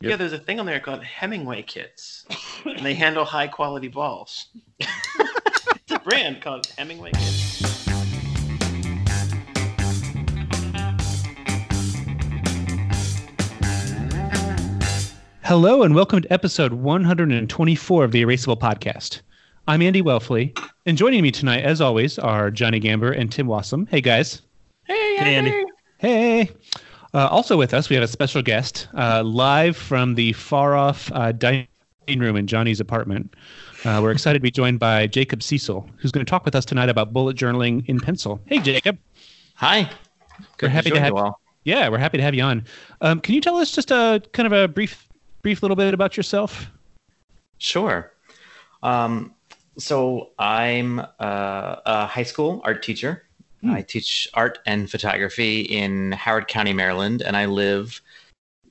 Yep. Yeah, there's a thing on there called Hemingway Kits, and they handle high quality balls. it's a brand called Hemingway Kits. Hello and welcome to episode 124 of the Erasable Podcast. I'm Andy Welfle, and joining me tonight, as always, are Johnny Gamber and Tim Wasem. Hey guys. Hey, Hey, Andy. Hey. Uh, also with us, we have a special guest uh, live from the far off uh, dining room in Johnny's apartment. Uh, we're excited to be joined by Jacob Cecil, who's going to talk with us tonight about bullet journaling in pencil. Hey, Jacob. Hi. We're happy to have you all. Yeah, we're happy to have you on. Um, can you tell us just a kind of a brief, brief little bit about yourself? Sure. Um, so I'm uh, a high school art teacher. Hmm. I teach art and photography in Howard County, Maryland, and I live,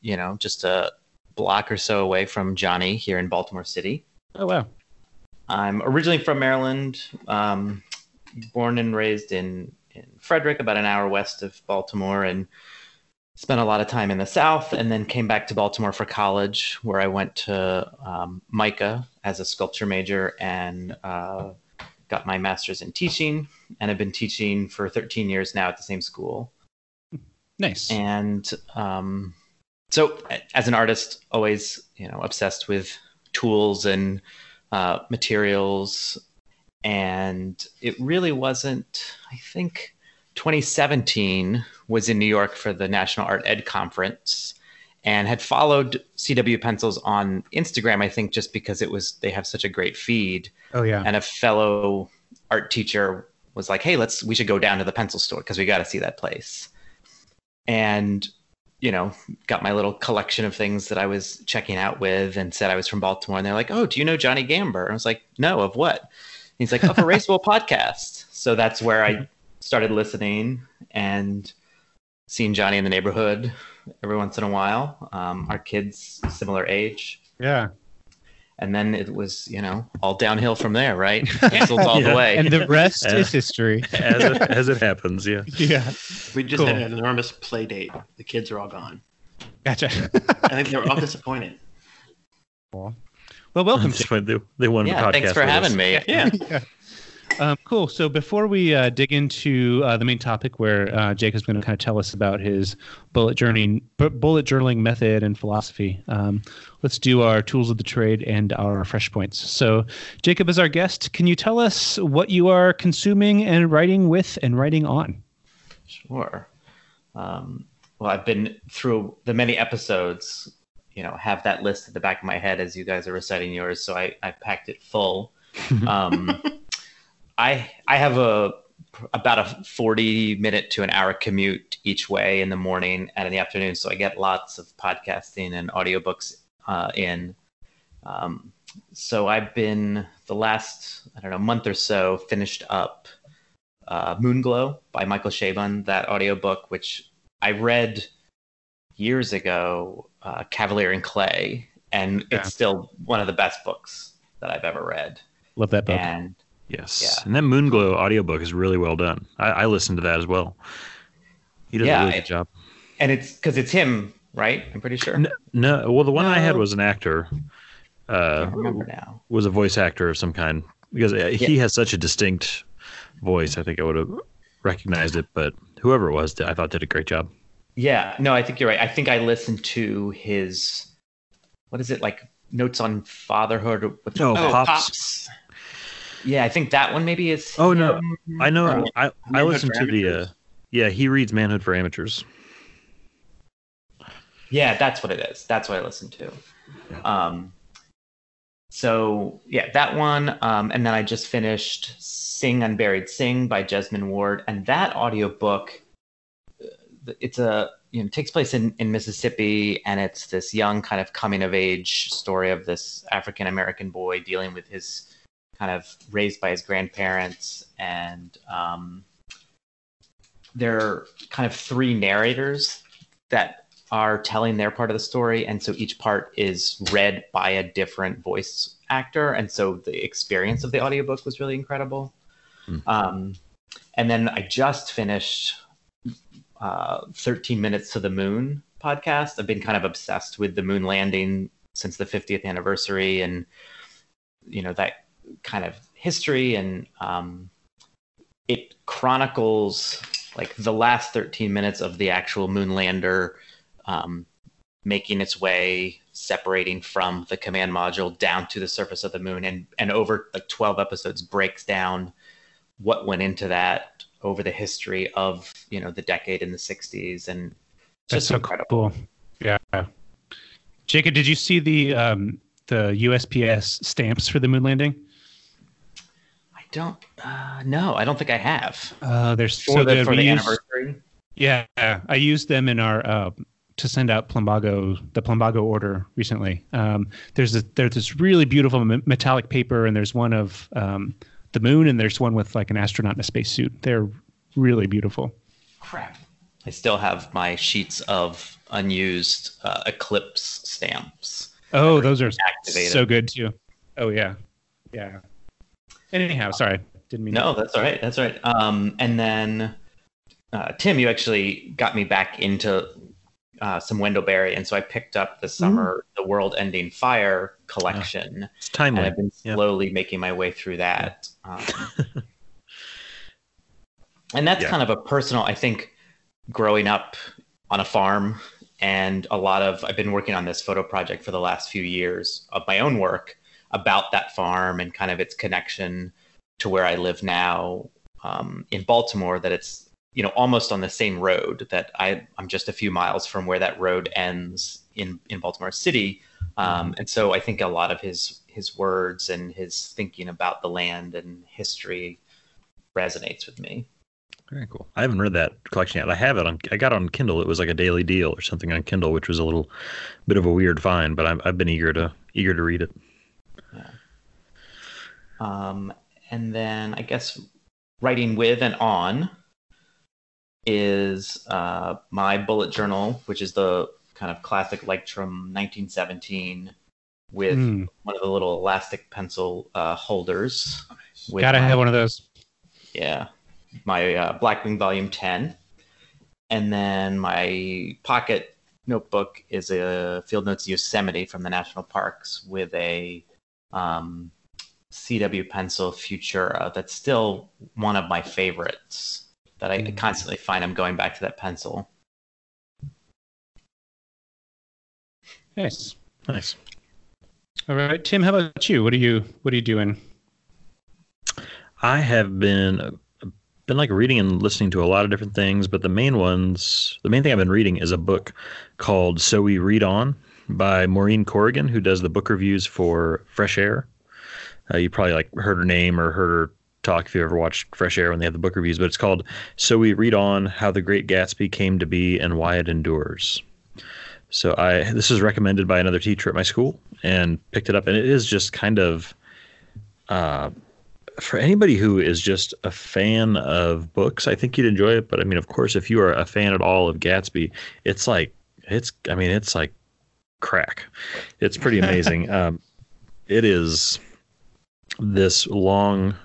you know, just a block or so away from Johnny here in Baltimore City. Oh wow. I'm originally from Maryland, um, born and raised in, in Frederick, about an hour west of Baltimore, and spent a lot of time in the South, and then came back to Baltimore for college, where I went to um, MICA as a sculpture major and uh, got my master's in teaching, and I've been teaching for 13 years now at the same school. Nice. and um, so as an artist always you know obsessed with tools and uh, materials. And it really wasn't i think 2017 was in new york for the national art ed conference and had followed cw pencils on instagram i think just because it was they have such a great feed oh yeah. and a fellow art teacher was like, "Hey, let's we should go down to the pencil store because we got to see that place." And you know, got my little collection of things that I was checking out with, and said I was from Baltimore. And they're like, "Oh, do you know Johnny Gamber?" And I was like, "No, of what?" And he's like, "Of a Erasable podcast." So that's where I started listening and seeing Johnny in the neighborhood every once in a while. Um, our kids similar age yeah. and then it was you know all downhill from there right pencils all the way And the rest Yeah. is history. as it, as it happens, yeah. yeah. We just Cool. had an enormous play date. The kids are all gone. Gotcha. I think they were all disappointed. well, welcome. Just when they, they wanted yeah to podcast thanks for with having us. me Yeah. yeah. Um, cool. So before we uh, dig into uh, the main topic, where uh, Jacob's going to kind of tell us about his bullet journaling, bu- bullet journaling method and philosophy, um, let's do our tools of the trade and our fresh points. So, Jacob is our guest. Can you tell us what you are consuming and writing with and writing on? sure um, well i've been through the many episodes you know have that list at the back of my head as you guys are reciting yours so i, I packed it full um, i i have a about a 40 minute to an hour commute each way in the morning and in the afternoon so i get lots of podcasting and audiobooks uh, in um, so i've been the last i don't know month or so finished up uh, moonglow by michael chabon that audiobook which i read years ago uh, cavalier and clay and Yeah. it's still one of the best books that i've ever read Love that book. and Yes. Yeah. And that Moonglow audiobook is really well done. I, I listened to that as well. He does Yeah, a really good job. and it's because it's him right i'm pretty sure N- No, well, the one I had was an actor. Uh, don't remember now was a voice actor of some kind because uh, he has such a distinct voice. I think I would have recognized it, but whoever it was, I thought did a great job. Yeah, no, I think you're right. I think I listened to his what is it like notes on fatherhood? or What, Oh, Oh, Pops. pops. Yeah, I think that one maybe is. Oh, no. I know. Or- I I for to the. Uh, yeah, he reads Manhood for Amateurs. Yeah, that's what it is. That's what I listen to. Um, so yeah, that one. Um, and then I just finished Sing Unburied Sing by Jesmyn Ward, and that audiobook. uh, It's a you know takes place in in Mississippi, and it's this young kind of coming of age story of this African American boy dealing with his kind of raised by his grandparents and um, there are kind of three narrators that are telling their part of the story and so each part is read by a different voice actor and so the experience of the audiobook was really incredible Hmm. um, and then i just finished uh, 13 minutes to the moon podcast. I've been kind of obsessed with the moon landing since the 50th anniversary, and you know that kind of history, and um, it chronicles like the last 13 minutes of the actual moon lander um, making its way separating from the command module down to the surface of the moon and and over like 12 episodes breaks down what went into that over the history of you know the decade in the 60s and it's That's so incredible cool. Yeah. Jacob, did you see the um, the USPS stamps for the moon landing? I don't uh, no i don't think i have Uh, they're for so the, for the use- anniversary Yeah, I used them in our uh, to send out plumbago the plumbago order recently. Um, there's a, there's this really beautiful metallic paper, and there's one of um, the moon, and there's one with like an astronaut in a spacesuit. They're really beautiful. crap i still have my sheets of unused uh, eclipse stamps Oh, those are activated. so good too. Oh yeah, yeah. Anyhow, sorry, didn't mean. No, that's all right. That's all right. Um, and then uh, Tim, you actually got me back into uh, some Wendell Berry, and so I picked up the summer the World Ending Fire collection, It's and timely. I've been Yeah. slowly making my way through that. Um, and that's Yeah. kind of a personal. I think growing up on a farm and a lot of I've been working on this photo project for the last few years of my own work about that farm and kind of its connection to where I live now um, in Baltimore. That it's you know almost on the same road that I I'm just a few miles from where that road ends in in Baltimore City, um, and so I think a lot of his his words and his thinking about the land and history resonates with me. Very cool. I haven't read that collection yet. I have it on. I got it on Kindle. It was like a daily deal or something on Kindle, which was a little bit of a weird find. But I've, I've been eager to eager to read it. Um, and then I guess writing with and on is uh, my bullet journal, which is the kind of classic Leuchtturm 1917 with Mm, one of the little elastic pencil uh, holders. with gotta my- have one of those. Yeah, my uh, Blackwing Volume 10. And then my pocket notebook is a Field Notes Yosemite from the national parks with a um, CW pencil Futura that's still one of my favorites that I Mm. constantly find I'm going back to that pencil. Nice. Nice. All right, Tim. How about you? What are you What are you doing? I have been been like reading and listening to a lot of different things, but the main ones, the main thing I've been reading is a book called "So We Read On" by Maureen Corrigan, who does the book reviews for Fresh Air. Uh, you probably like heard her name or heard her talk if you ever watched Fresh Air when they have the book reviews. But it's called "So We Read On: How the Great Gatsby Came to Be and Why It Endures." So I this was recommended by another teacher at my school and picked it up, and it is just kind of. Uh, for anybody who is just a fan of books, I think you'd enjoy it. But I mean, of course, if you are a fan at all of Gatsby, it's like it's. I mean, it's like crack. It's pretty amazing. um, it is this long,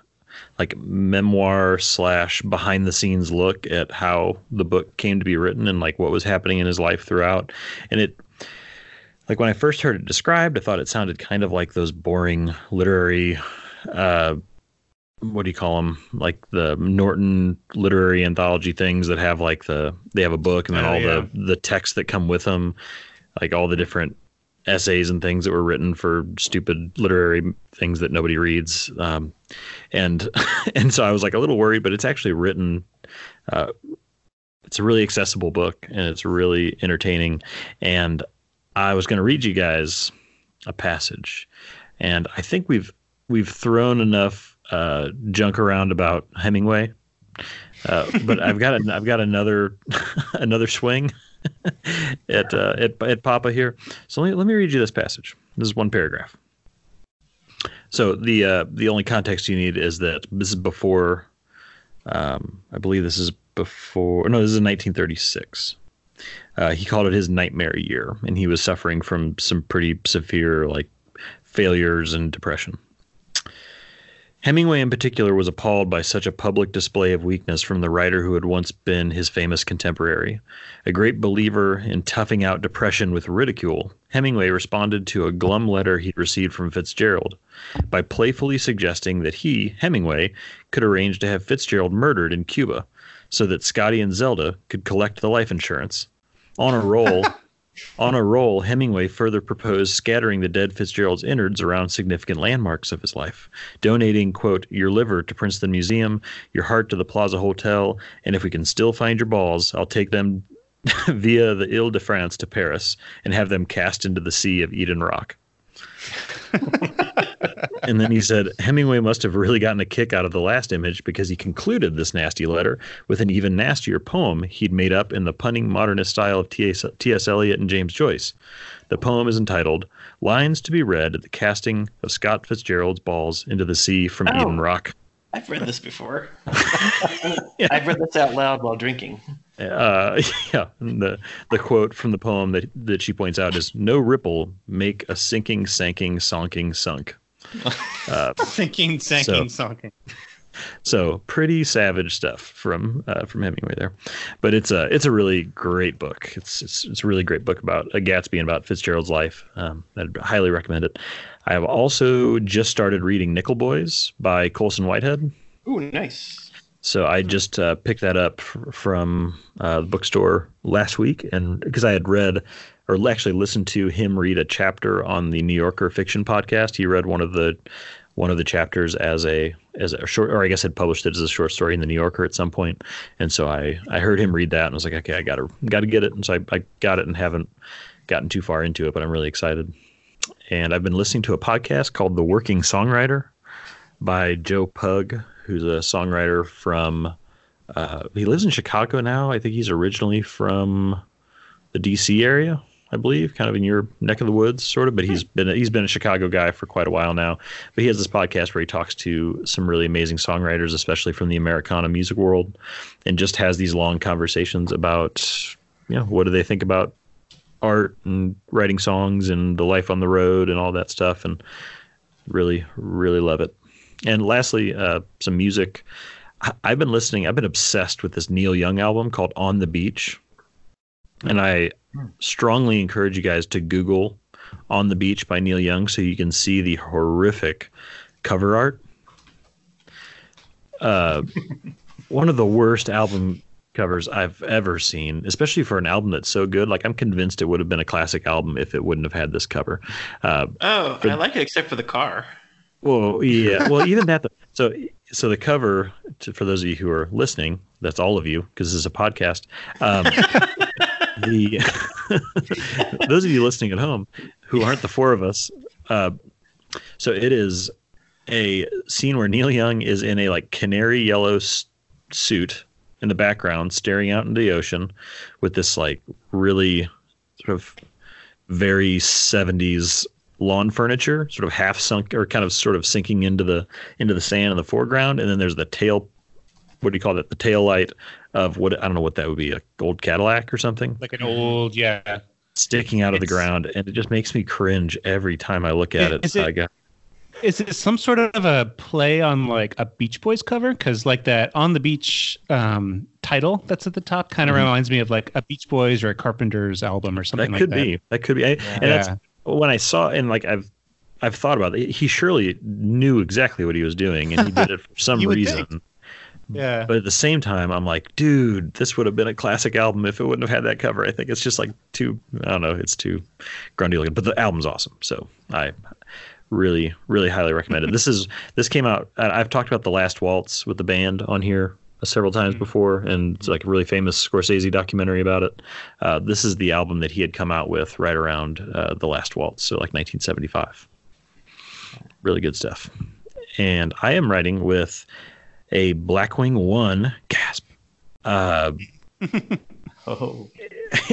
like memoir slash behind the scenes look at how the book came to be written and like what was happening in his life throughout. And it, like when I first heard it described, I thought it sounded kind of like those boring literary. Uh, what do you call them? Like the Norton literary anthology things that have like the they have a book and then Oh, all yeah. the the text that come with them, like all the different essays and things that were written for stupid literary things that nobody reads. Um, and and so I was like a little worried, but it's actually written. Uh, it's a really accessible book and it's really entertaining. And I was going to read you guys a passage, and I think we've we've thrown enough uh, junk around about Hemingway, uh, but I've got I've got another another swing at, uh, at at Papa here. So let me, let me read you this passage. This is one paragraph. So the uh, the only context you need is that this is before. Um, I believe this is before. No, this is 1936. Uh, he called it his nightmare year, and he was suffering from some pretty severe like failures and depression. Hemingway, in particular, was appalled by such a public display of weakness from the writer who had once been his famous contemporary. A great believer in toughing out depression with ridicule, Hemingway responded to a glum letter he'd received from Fitzgerald by playfully suggesting that he, Hemingway, could arrange to have Fitzgerald murdered in Cuba so that Scotty and Zelda could collect the life insurance. On a roll, on a roll, Hemingway further proposed scattering the dead Fitzgerald's innards around significant landmarks of his life, donating, quote, your liver to Princeton Museum, your heart to the Plaza Hotel, and if we can still find your balls, I'll take them via the Ile de France to Paris and have them cast into the sea of Eden Rock. and then he said Hemingway must have really gotten a kick out of the last image because he concluded this nasty letter with an even nastier poem he'd made up in the punning modernist style of T.S. Eliot and James Joyce. The poem is entitled Lines to be Read at the Casting of Scott Fitzgerald's Balls into the Sea from oh, Eden Rock. I've read this before. yeah. I've read this out loud while drinking. Uh, yeah, the the quote from the poem that that she points out is "No ripple make a sinking, sanking, sonking, sunk." Uh, sinking, sanking, so, sonking. So pretty savage stuff from uh, from Hemingway there, but it's a it's a really great book. It's it's it's a really great book about a Gatsby and about Fitzgerald's life. Um, I'd highly recommend it. I have also just started reading Nickel Boys by Colson Whitehead. Ooh, nice. So I just uh, picked that up f- from uh, the bookstore last week, and because I had read or actually listened to him read a chapter on the New Yorker fiction podcast, he read one of the one of the chapters as a as a short, or I guess had published it as a short story in the New Yorker at some point. and so I I heard him read that and I was like, okay, I gotta gotta get it, and so I, I got it and haven't gotten too far into it, but I'm really excited. And I've been listening to a podcast called The Working Songwriter by Joe Pug, who's a songwriter from. Uh, he lives in Chicago now. I think he's originally from the D.C. area, I believe, kind of in your neck of the woods, sort of. But he's been he's been a Chicago guy for quite a while now. But he has this podcast where he talks to some really amazing songwriters, especially from the Americana music world, and just has these long conversations about you know what do they think about art and writing songs and the life on the road and all that stuff, and really really love it. And lastly, uh, some music. I've been listening. I've been obsessed with this Neil Young album called On the Beach, and I strongly encourage you guys to Google On the Beach by Neil Young so you can see the horrific cover art. Uh, one of the worst album covers I've ever seen, especially for an album that's so good. Like I'm convinced it would have been a classic album if it wouldn't have had this cover. Uh, oh, for, I like it except for the car. Well, yeah. Well, even that. So, so the cover to, for those of you who are listening, that's all of you because this is a podcast. Um, the those of you listening at home who aren't the four of us, uh, so it is a scene where Neil Young is in a like canary yellow s- suit in the background, staring out into the ocean, with this like really sort of very 70s lawn furniture, sort of half sunk or kind of sort of sinking into the into the sand in the foreground, and then there's the tail. What do you call it? The tail light of what I don't know what that would be, a gold Cadillac or something. Like an old, yeah. Sticking out of the ground, and it just makes me cringe every time I look at it. Is it, got, is it some sort of a play on like a Beach Boys cover? Because like that on the beach um, title that's at the top kind of mm-hmm. reminds me of like a Beach Boys or a Carpenters album or something. That could like be. That. that could be. I, yeah. And that's when I saw and like I've I've thought about it. He surely knew exactly what he was doing, and he did it for some reason. Think. Yeah. But at the same time, I'm like, dude, this would have been a classic album if it wouldn't have had that cover. I think it's just like too, I don't know, it's too grundy looking. But the album's awesome, so I really, really highly recommend it. this is this came out. I've talked about the Last Waltz with the band on here several times mm-hmm. before, and it's like a really famous Scorsese documentary about it. Uh, this is the album that he had come out with right around uh, the Last Waltz, so like 1975. Really good stuff. And I am writing with a Blackwing One gasp. Uh, oh.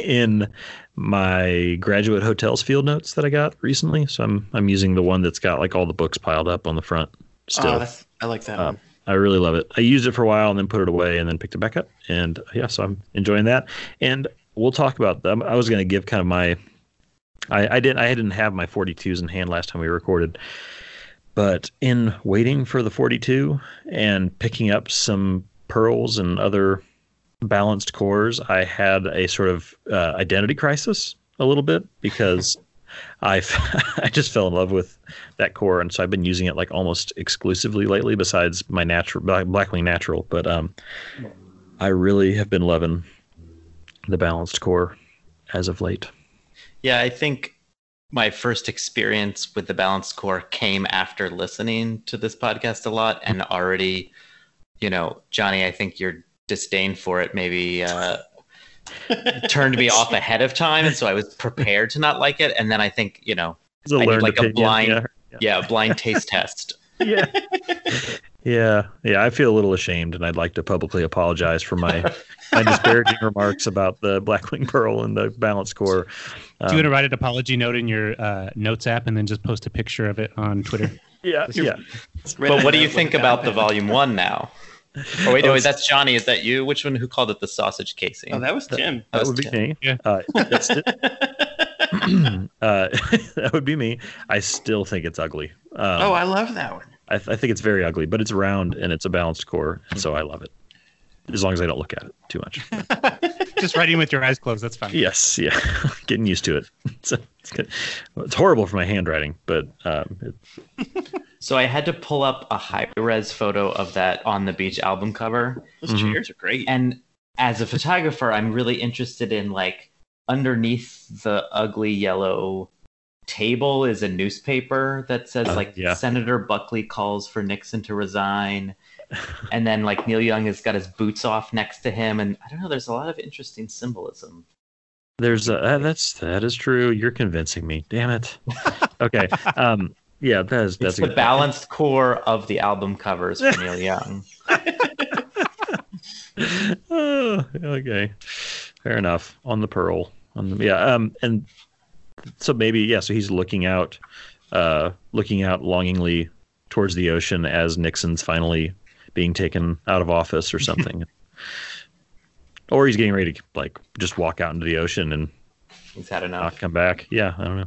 In my graduate hotels field notes that I got recently, so I'm I'm using the one that's got like all the books piled up on the front. Still, oh, I like that. Uh, I really love it. I used it for a while and then put it away and then picked it back up, and yeah, so I'm enjoying that. And we'll talk about them. I was going to give kind of my, I, I didn't I didn't have my 42s in hand last time we recorded, But in waiting for the 42 and picking up some pearls and other balanced cores, I had a sort of uh, identity crisis a little bit because I I just fell in love with that core, and so I've been using it like almost exclusively lately. Besides my natural Blackwing Natural, but um, I really have been loving the balanced core as of late. Yeah, I think my first experience with the balanced core came after listening to this podcast a lot and already you know johnny i think your disdain for it maybe uh, turned me off ahead of time and so i was prepared to not like it and then i think you know It's a I need learned like a opinion, blind yeah. yeah a blind taste test yeah. yeah, yeah. I feel a little ashamed, and I'd like to publicly apologize for my my disparaging remarks about the Blackwing Pearl and the balance core. Do you want to write an apology note in your uh, notes app and then just post a picture of it on Twitter? Yeah, yeah. but what do you think about the volume one now oh wait no wait, that's johnny is that you which one who called it the sausage casing Oh, that was Tim. That was would be me. Yeah. Uh, that's it. uh, that would be me. I still think it's ugly. Um, oh, I love that one. I, I think it's very ugly, but it's round and it's a balanced core, and so I love it. As long as I don't look at it too much. Just writing with your eyes closed. That's fine. yes, yeah, getting used to it. It's, it's, good. it's horrible for my handwriting, but um, it, so i had to pull up a high res photo of that on the beach album cover Those Mhm. chairs are great. and as a photographer i'm really interested in like underneath the ugly yellow table is a newspaper that says Uh, like yeah. senator buckley calls for nixon to resign and then like neil young has got his boots off next to him and i don't know there's a lot of interesting symbolism there's a, uh, that's that is true. You're convincing me. Damn it. Okay. Um, yeah, that is that's the balanced core of the album covers for neil young oh, okay, fair enough. On the pearl, on the yeah, um, and so maybe yeah, so he's looking out, uh, looking out longingly towards the ocean as Nixon's finally being taken out of office or something, or he's getting ready to like just walk out into the ocean and he's had not enough come back. Yeah, I don't know.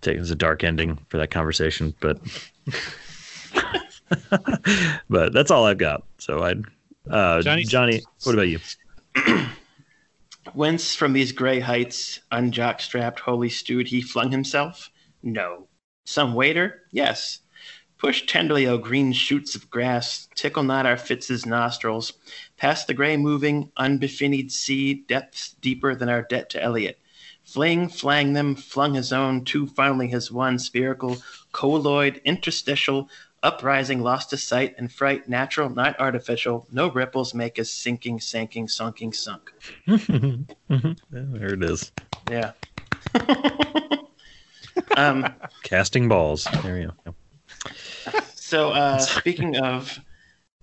Take it's a dark ending for that conversation, but but that's all I've got. So I, uh, Johnny? Johnny, what about you? Whence from these grey heights, unjock-strapped, wholly stewed, he flung himself? No. Some waiter? Yes. Push tenderly, O green shoots of grass, tickle not our Fitz's nostrils. Past the grey moving, unbefinied sea, depths deeper than our debt to Eliot. Fling, flang them, flung his own, too finally his one, spherical, colloid, interstitial, uprising, lost to sight and fright, natural, not artificial, no ripples make us sinking, sanking, sunking, sunk. there it is. Yeah. um, Casting balls. There you go. So uh, speaking of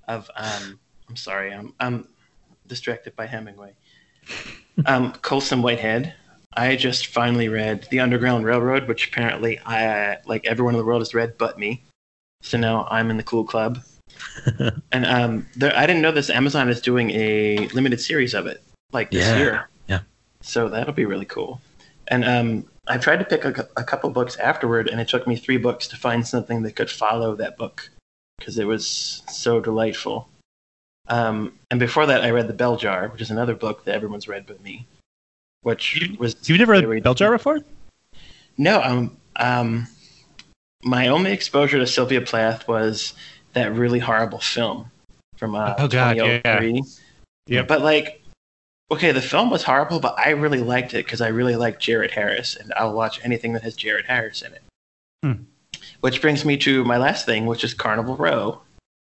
of um, I'm sorry, I'm I'm distracted by Hemingway. Um, Colson Whitehead. I just finally read The Underground Railroad, which apparently I like everyone in the world has read but me. So now I'm in the cool club. and um, there, I didn't know this. Amazon is doing a limited series of it, like this Yeah, year. yeah. So that'll be really cool. And um, I tried to pick a, a couple books afterward, and it took me three books to find something that could follow that book because it was so delightful. Um, and before that, I read The Bell Jar, which is another book that everyone's read but me, which You- was You've never read Bell Jar before? no, um, um, my only exposure to Sylvia Plath was that really horrible film from uh, Oh, God, yeah. 2003. Yep. But like, okay, the film was horrible, but I really liked it because I really like Jared Harris, and I'll watch anything that has Jared Harris in it. Hmm. Which brings me to my last thing, which is Carnival Row,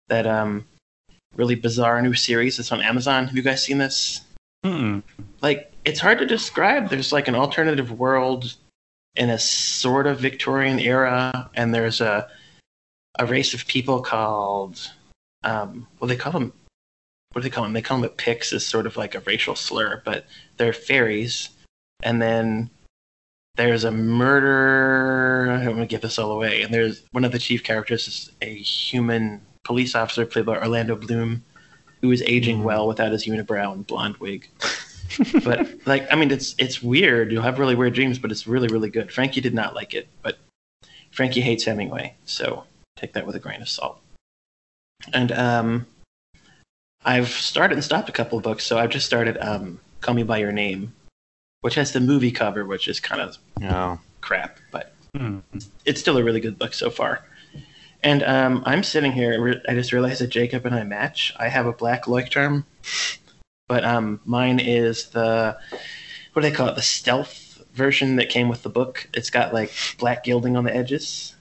that um, really bizarre new series that's on Amazon. Have you guys seen this? Mm-mm. like it's hard to describe. There's like an alternative world in a sort of Victorian era, and there's a a race of people called um, well, they call them what do they call them? They call them Picts is sort of like a racial slur, but they're fairies. And then there's a murder. I don't want to give this all away. And there's one of the chief characters is a human police officer played by Orlando Bloom, who is aging well without his unibrow and blonde wig. but like, I mean, it's it's weird. You'll have really weird dreams, but it's really really good. Frankie did not like it, but Frankie hates Hemingway, so take that with a grain of salt. And um, I've started and stopped a couple of books. So I've just started um, Call Me by Your Name, which has the movie cover, which is kind of No. crap, but Hmm. it's still a really good book so far. And um, I'm sitting here. I just realized that Jacob and I match. I have a black Leuchtturm, but um, mine is the what do they call it? The stealth version that came with the book. It's got like black gilding on the edges.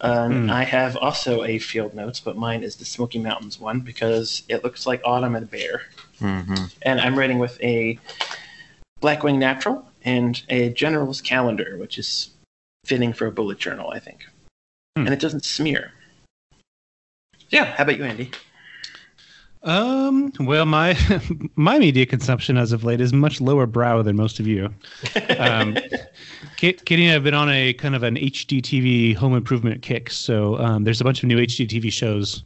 Hmm. I have also a field notes, but mine is the Smoky Mountains one because it looks like autumn and bear. Mm-hmm. And I'm writing with a Blackwing Natural and a General's Calendar, which is fitting for a bullet journal, I think. Hmm. And it doesn't smear. Yeah, how about you, Andy? Um. Well, my my media consumption as of late is much lower brow than most of you. Um, and I have been on a kind of an HGTV home improvement kick. So um, there's a bunch of new HGTV shows,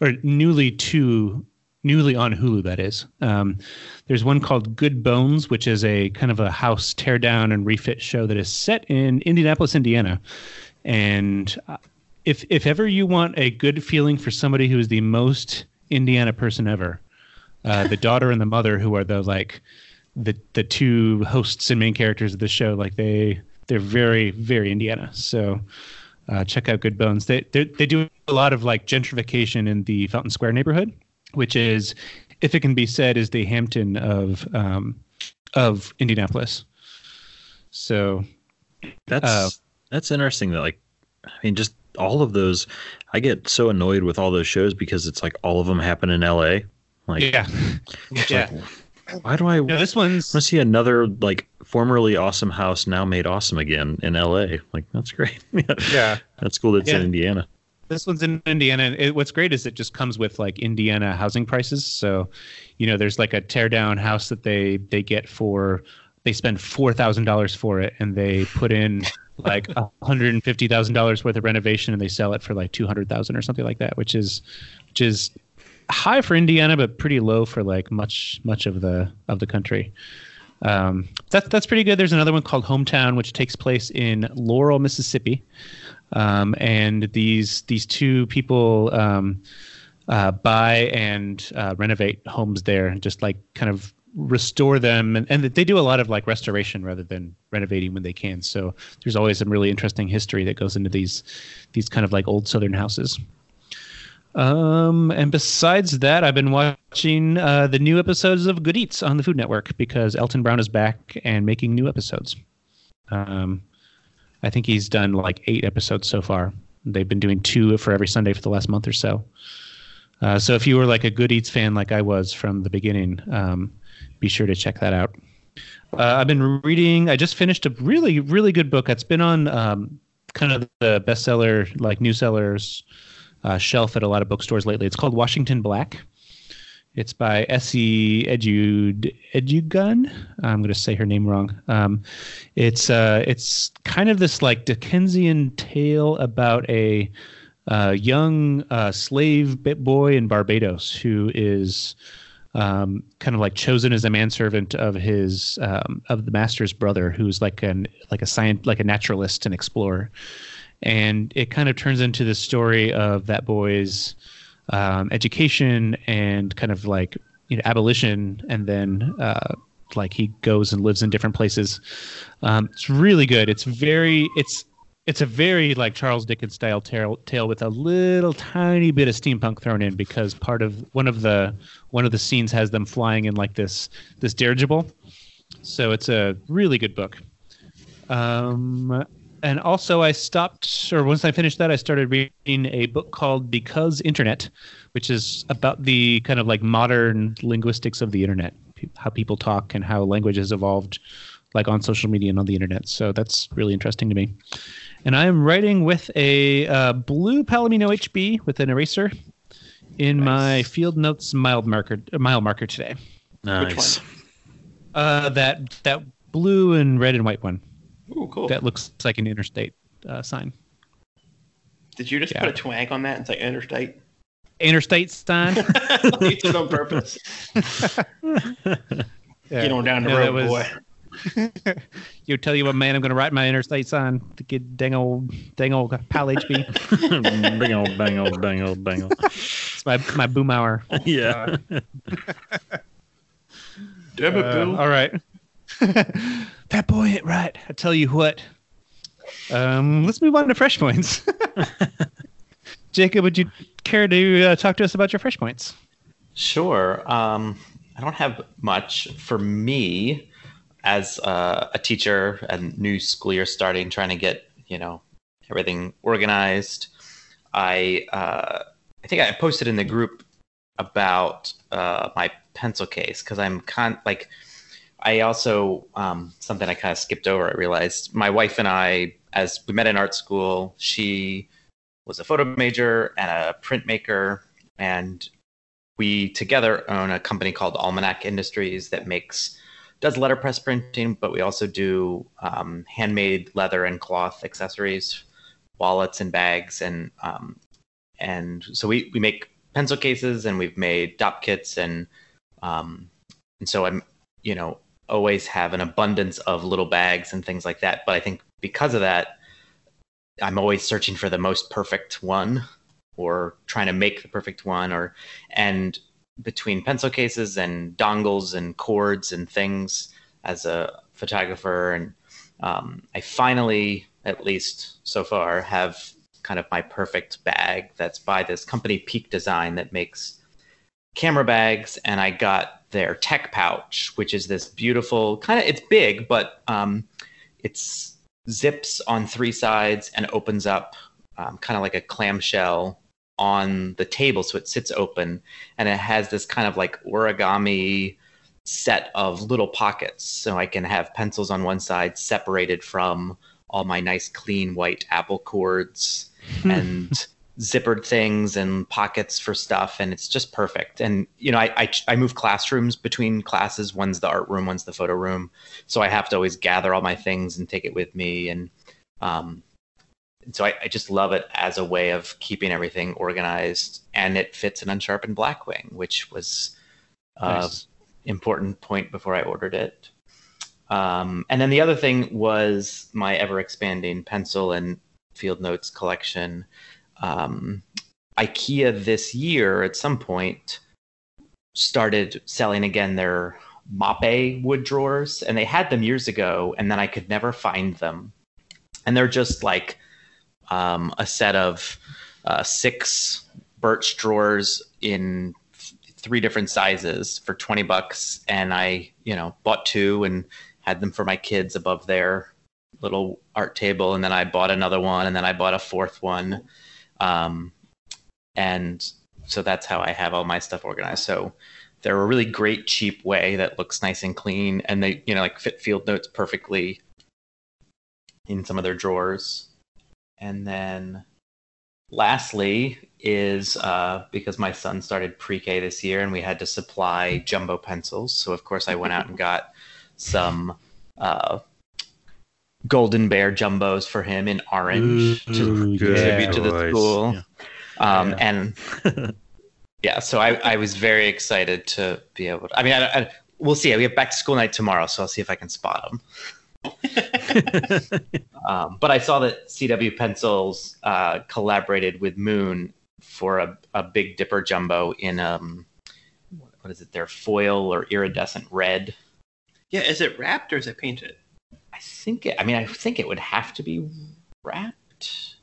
or newly two, newly on Hulu. That is. Um, there's one called Good Bones, which is a kind of a house tear down and refit show that is set in Indianapolis, Indiana, and uh, if if ever you want a good feeling for somebody who is the most Indiana person ever, uh, the daughter and the mother, who are the like the the two hosts and main characters of the show, like they they're very very Indiana. So uh, check out Good Bones. They they they do a lot of like gentrification in the Fountain Square neighborhood, which is, if it can be said, is the Hampton of um, of Indianapolis. So That's Uh, that's interesting. That like, I mean, just all of those. I get so annoyed with all those shows because it's like all of them happen in L.A. Like, yeah, yeah. like, why do I No, this one's want to see another like formerly awesome house now made awesome again in L.A. Like that's great. yeah. that's cool. That it's Yeah. in Indiana. This one's in Indiana. and It, what's great is it just comes with like Indiana housing prices. So, you know, there's like a tear down house that they they get for they spend four thousand dollars for it, and they put in like hundred and fifty thousand dollars worth of renovation, and they sell it for like two hundred thousand or something like that, which is which is high for Indiana, but pretty low for like much much of the of the country. Um, that, that's pretty good. There's another one called Hometown, which takes place in Laurel, Mississippi um, and these these two people um, uh, buy and uh, renovate homes there, just like kind of restore them, and, and they do a lot of like restoration rather than renovating when they can. So there's always some really interesting history that goes into these these kind of like old Southern houses. Um, and besides that, I've been watching uh, the new episodes of Good Eats on the Food Network because Alton Brown is back and making new episodes. Um, I think he's done like eight episodes so far. They've been doing two for every Sunday for the last month or so. Uh, so if you were like a Good Eats fan, like I was from the beginning, um, be sure to check that out. Uh, I've been reading. I just finished a really, really good book that's been on um, kind of the bestseller, like new sellers uh, shelf at a lot of bookstores lately. It's called Washington Black. It's by Essie Edud Edugun. I'm going to say her name wrong. Um, it's uh, it's kind of this like Dickensian tale about a uh, young uh, slave boy in Barbados who is um, kind of like chosen as a manservant of his um, of the master's brother, who's like an like a science like a naturalist and explorer, and it kind of turns into the story of that boy's um, education and kind of like you know abolition, and then uh, like he goes and lives in different places. Um, it's really good. It's very it's it's a very like Charles Dickens style tale, tale with a little tiny bit of steampunk thrown in because part of one of the one of the scenes has them flying in like this this dirigible. So it's a really good book. Um, and also I stopped, or once I finished that, I started reading a book called Because Internet, which is about the kind of like modern linguistics of the internet, how people talk and how language has evolved, like on social media and on the internet. So that's really interesting to me. And I am writing with a uh, blue Palomino HB with an eraser in my field notes mild marker uh, mile marker today. Nice. one? Uh, that that blue and red and white one Ooh, cool. that looks like an interstate uh, sign. Did you just Yeah. put a twag on that and say interstate? Interstate sign. you did it on purpose. Yeah. Get on down the No, that road, was- boy. you tell you what man I'm going to write my interstate sign to get dang old dang old pal HB. bang old bang old bang old bang old. It's my my Boomhauer. Yeah. Damn it, Uh, Bill. all right. that boy ain't right. I tell you what. Um, let's move on to fresh points. Jacob, would you care to uh, talk to us about your fresh points? Sure. Um, I don't have much for me as uh, a teacher and new school year starting, trying to get you know everything organized. I uh, I think I posted in the group about uh, my pencil case because I'm con like I also um, something I kind of skipped over. I realized my wife and I, as we met in art school, she was a photo major and a printmaker, and we together own a company called Almanac Industries that makes does letterpress printing, but we also do um, handmade leather and cloth accessories, wallets and bags, and um, and so we we make pencil cases and we've made dop kits and um, and so I'm you know always have an abundance of little bags and things like that. But I think because of that, I'm always searching for the most perfect one or trying to make the perfect one or and between pencil cases and dongles and cords and things as a photographer. And um, i finally at least so far have kind of my perfect bag that's by this company peak design that makes camera bags. And i got their tech pouch which is this beautiful kind of it's big but um, it's zips on three sides and opens up um, kind of like a clamshell on the table so it sits open and it has this kind of like origami set of little pockets. So i can have pencils on one side separated from all my nice clean white apple cords and zippered things and pockets for stuff and it's just perfect. And you know I, I i move classrooms between classes. One's the art room one's the photo room. So i have to always gather all my things and take it with me and um so I, I just love it as a way of keeping everything organized, and it fits an unsharpened Blackwing, which was an Nice. important point before I ordered it. Um, and then the other thing was my ever expanding pencil and field notes collection. Um, IKEA this year, at some point, started selling again their Moppe wood drawers, and they had them years ago, and then I could never find them. And they're just like um, a set of uh, six birch drawers in th- three different sizes for 20 bucks. And i you know bought two and had them for my kids above their little art table. And then i bought another one and then i bought a fourth one. Um, and so that's how i have all my stuff organized. So they're a really great cheap way that looks nice and clean. And they you know like fit field notes perfectly in some of their drawers and then lastly is uh, because my son started pre-K this year and we had to supply jumbo pencils. So of course I went out and got some uh, Golden Bear jumbos for him in orange to Ooh, contribute to the school. Yeah. Um, Yeah. And yeah, so I, I was very excited to be able to. I mean, I, I, we'll see. We have back to school night tomorrow, so I'll see if I can spot them. Um, but I saw that CW Pencils uh, collaborated with Moon for a, a Big Dipper jumbo in um, what is it? Their foil or iridescent red. Yeah, is it wrapped or is it painted? I think. It, I mean, I think it would have to be wrapped.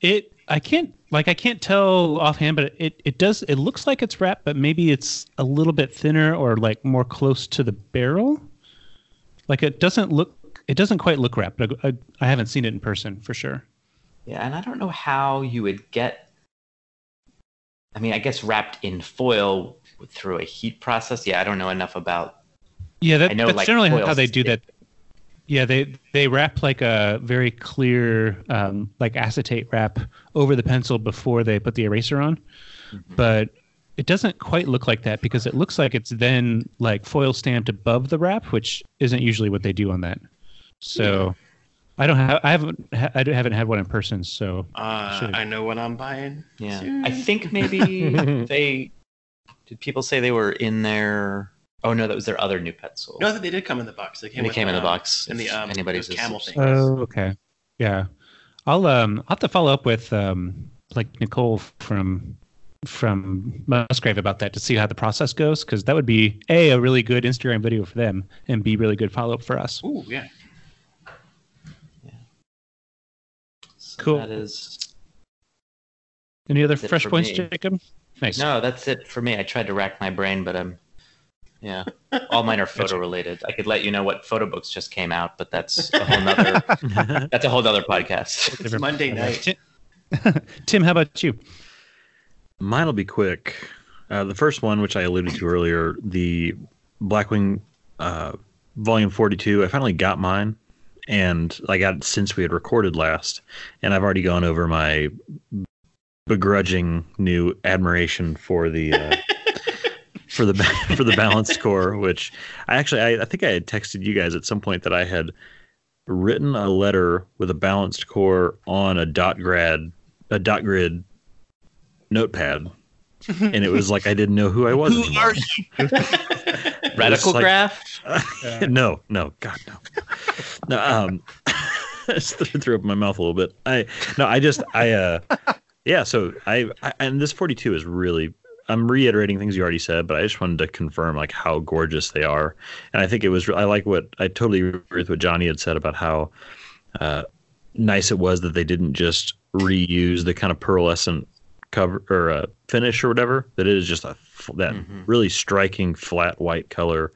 It I can't like I can't tell offhand, but it it does it looks like it's wrapped, but maybe it's a little bit thinner or like more close to the barrel. Like it doesn't look it doesn't quite look wrapped. I, I, I haven't seen it in person for sure. Yeah, and I don't know how you would get. I mean, I guess wrapped in foil through a heat process. Yeah, I don't know enough about. Yeah, that, know, that's like, generally how they do that. Yeah, they they wrap like a very clear um, like acetate wrap over the pencil before they put the eraser on, but it doesn't quite look like that because it looks like it's then like foil stamped above the wrap, which isn't usually what they do on that. So I don't have I haven't ha- I haven't had one in person, so Uh, I know what I'm buying. Yeah, soon. I think maybe they did. People say they were in their Oh no, that was their other new pet soul. No, they did come in the box. They came, and it with, came in the box. And the um, anybody's camel listening. things. Oh, okay. Yeah. I'll um I'll have to follow up with um like Nicole from from Musgrave about that to see how the process goes because that would be a a really good Instagram video for them and b really good follow up for us. Ooh, yeah. So Cool. That is Any other That's fresh points, me. Jacob? Nice. no, that's it for me. I tried to rack my brain, but I'm. yeah, all mine are photo related. I could let you know what photo books just came out, but that's a whole nother that's a whole other podcast. It's Monday night. Tim, Tim, how about you? Mine will be quick. Uh, the first one, which I alluded to earlier, the Blackwing uh, Volume 42, I finally got mine. And I got it since we had recorded last. And I've already gone over my begrudging new admiration for the. Uh, for the for the balanced core, which I actually I, I think I had texted you guys at some point that I had written a letter with a balanced core on a dot grad a dot grid notepad and it was like I didn't know who I was Who anymore. are you? Radical like- graph. no, no, God, no, no. Um, I just threw threw up my mouth a little bit. I no, I just I uh, yeah. So I, I and this forty two is really. I'm reiterating things you already said, but I just wanted to confirm like how gorgeous they are, and I think it was. I like what I totally agree with what Johnny had said about how uh, nice it was that they didn't just reuse the kind of pearlescent cover or uh, finish or whatever. That it is just a that Mhm. really striking flat white color.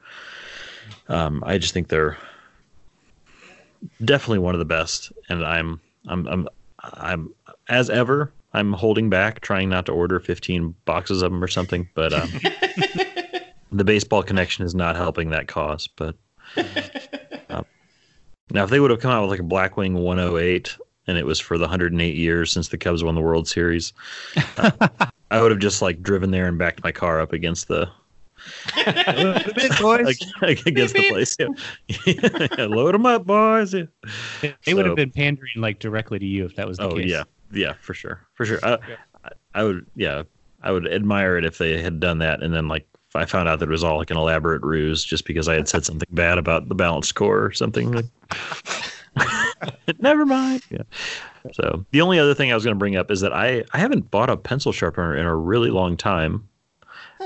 Um, I just think they're definitely one of the best, and I'm I'm I'm I'm as ever. I'm holding back, trying not to order 15 boxes of them or something. But um, the baseball connection is not helping that cause. But um, now, if they would have come out with like a Blackwing 108 and it was for the 108 years since the Cubs won the World Series, uh, I would have just like driven there and backed my car up against the boys. like, against the place. Yeah. Load them up, boys. Yeah. They would have been pandering like directly to you if that was the Oh case. yeah, yeah, for sure, for sure. I, Yeah. I, I would, yeah, I would admire it if they had done that, and then like if I found out that it was all like an elaborate ruse just because I had said something bad about the balanced core or something. Like, Never mind. Yeah. So the only other thing I was going to bring up is that I I haven't bought a pencil sharpener in a really long time,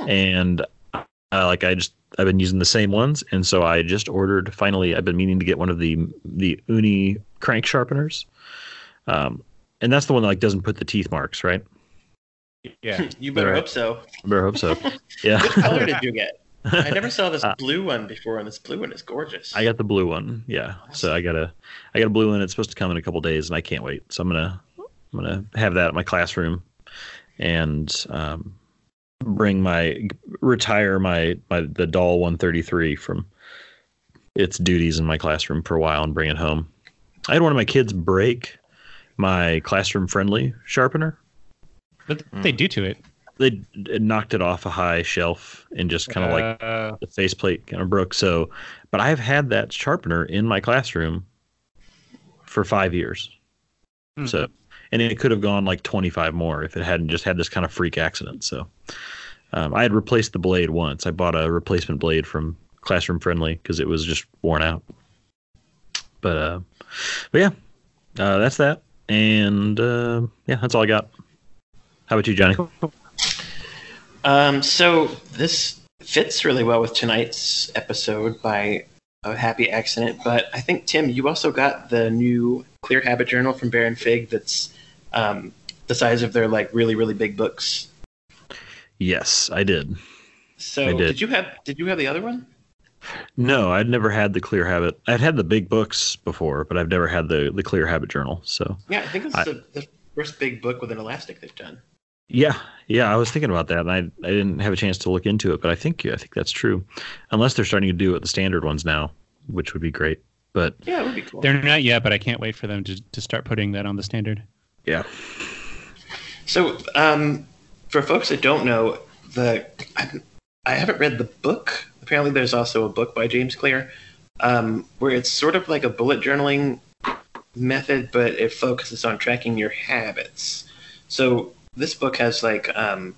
and uh, like I just I've been using the same ones, and so I just ordered. Finally, I've been meaning to get one of the the Uni crank sharpeners, um, and that's the one that like doesn't put the teeth marks, right? Yeah. you better Right. hope so. I better hope so. Yeah. What color did you get? I never saw this Uh, blue one before, and this blue one is gorgeous. I got the blue one. Yeah. So I got a I got a blue one. It's supposed to come in a couple days, and I can't wait. So I'm gonna I'm gonna have that at my classroom, and um, bring my retire my my the Dahle 133 from its duties in my classroom for a while and bring it home. I had one of my kids break my classroom friendly sharpener. What did they do to it? They knocked it off a high shelf and just kind of like Uh, the faceplate kind of broke. So, but I've had that sharpener in my classroom for five years. Hmm. So, and it could have gone like 25 more if it hadn't just had this kind of freak accident. So, um, I had replaced the blade once. I bought a replacement blade from Classroom Friendly because it was just worn out. But, uh, but yeah, uh, that's that. And uh, yeah, that's all I got. How about you, Johnny? Um, so this fits really well with tonight's episode by a happy accident. But I think Tim, you also got the new Clear Habit Journal from Baron Fig. That's um, the size of their like really really big books. Yes, I did. So I did. you have did you have the other one? No, I'd never had the Clear Habit. I'd had the big books before, but I've never had the the Clear Habit journal. So Yeah, I think it's the, the first big book with an elastic they've done. Yeah, yeah, I was thinking about that, and I I didn't have a chance to look into it, but I think I think that's true. Unless they're starting to do it with the standard ones now, which would be great. But Yeah, it would be cool. they're not yet, but I can't wait for them to, to start putting that on the standard. yeah, So, um, for folks that don't know, the I, I haven't read the book. Apparently, there's also a book by James Clear um, where it's sort of like a bullet journaling method, but it focuses on tracking your habits. So, this book has like um,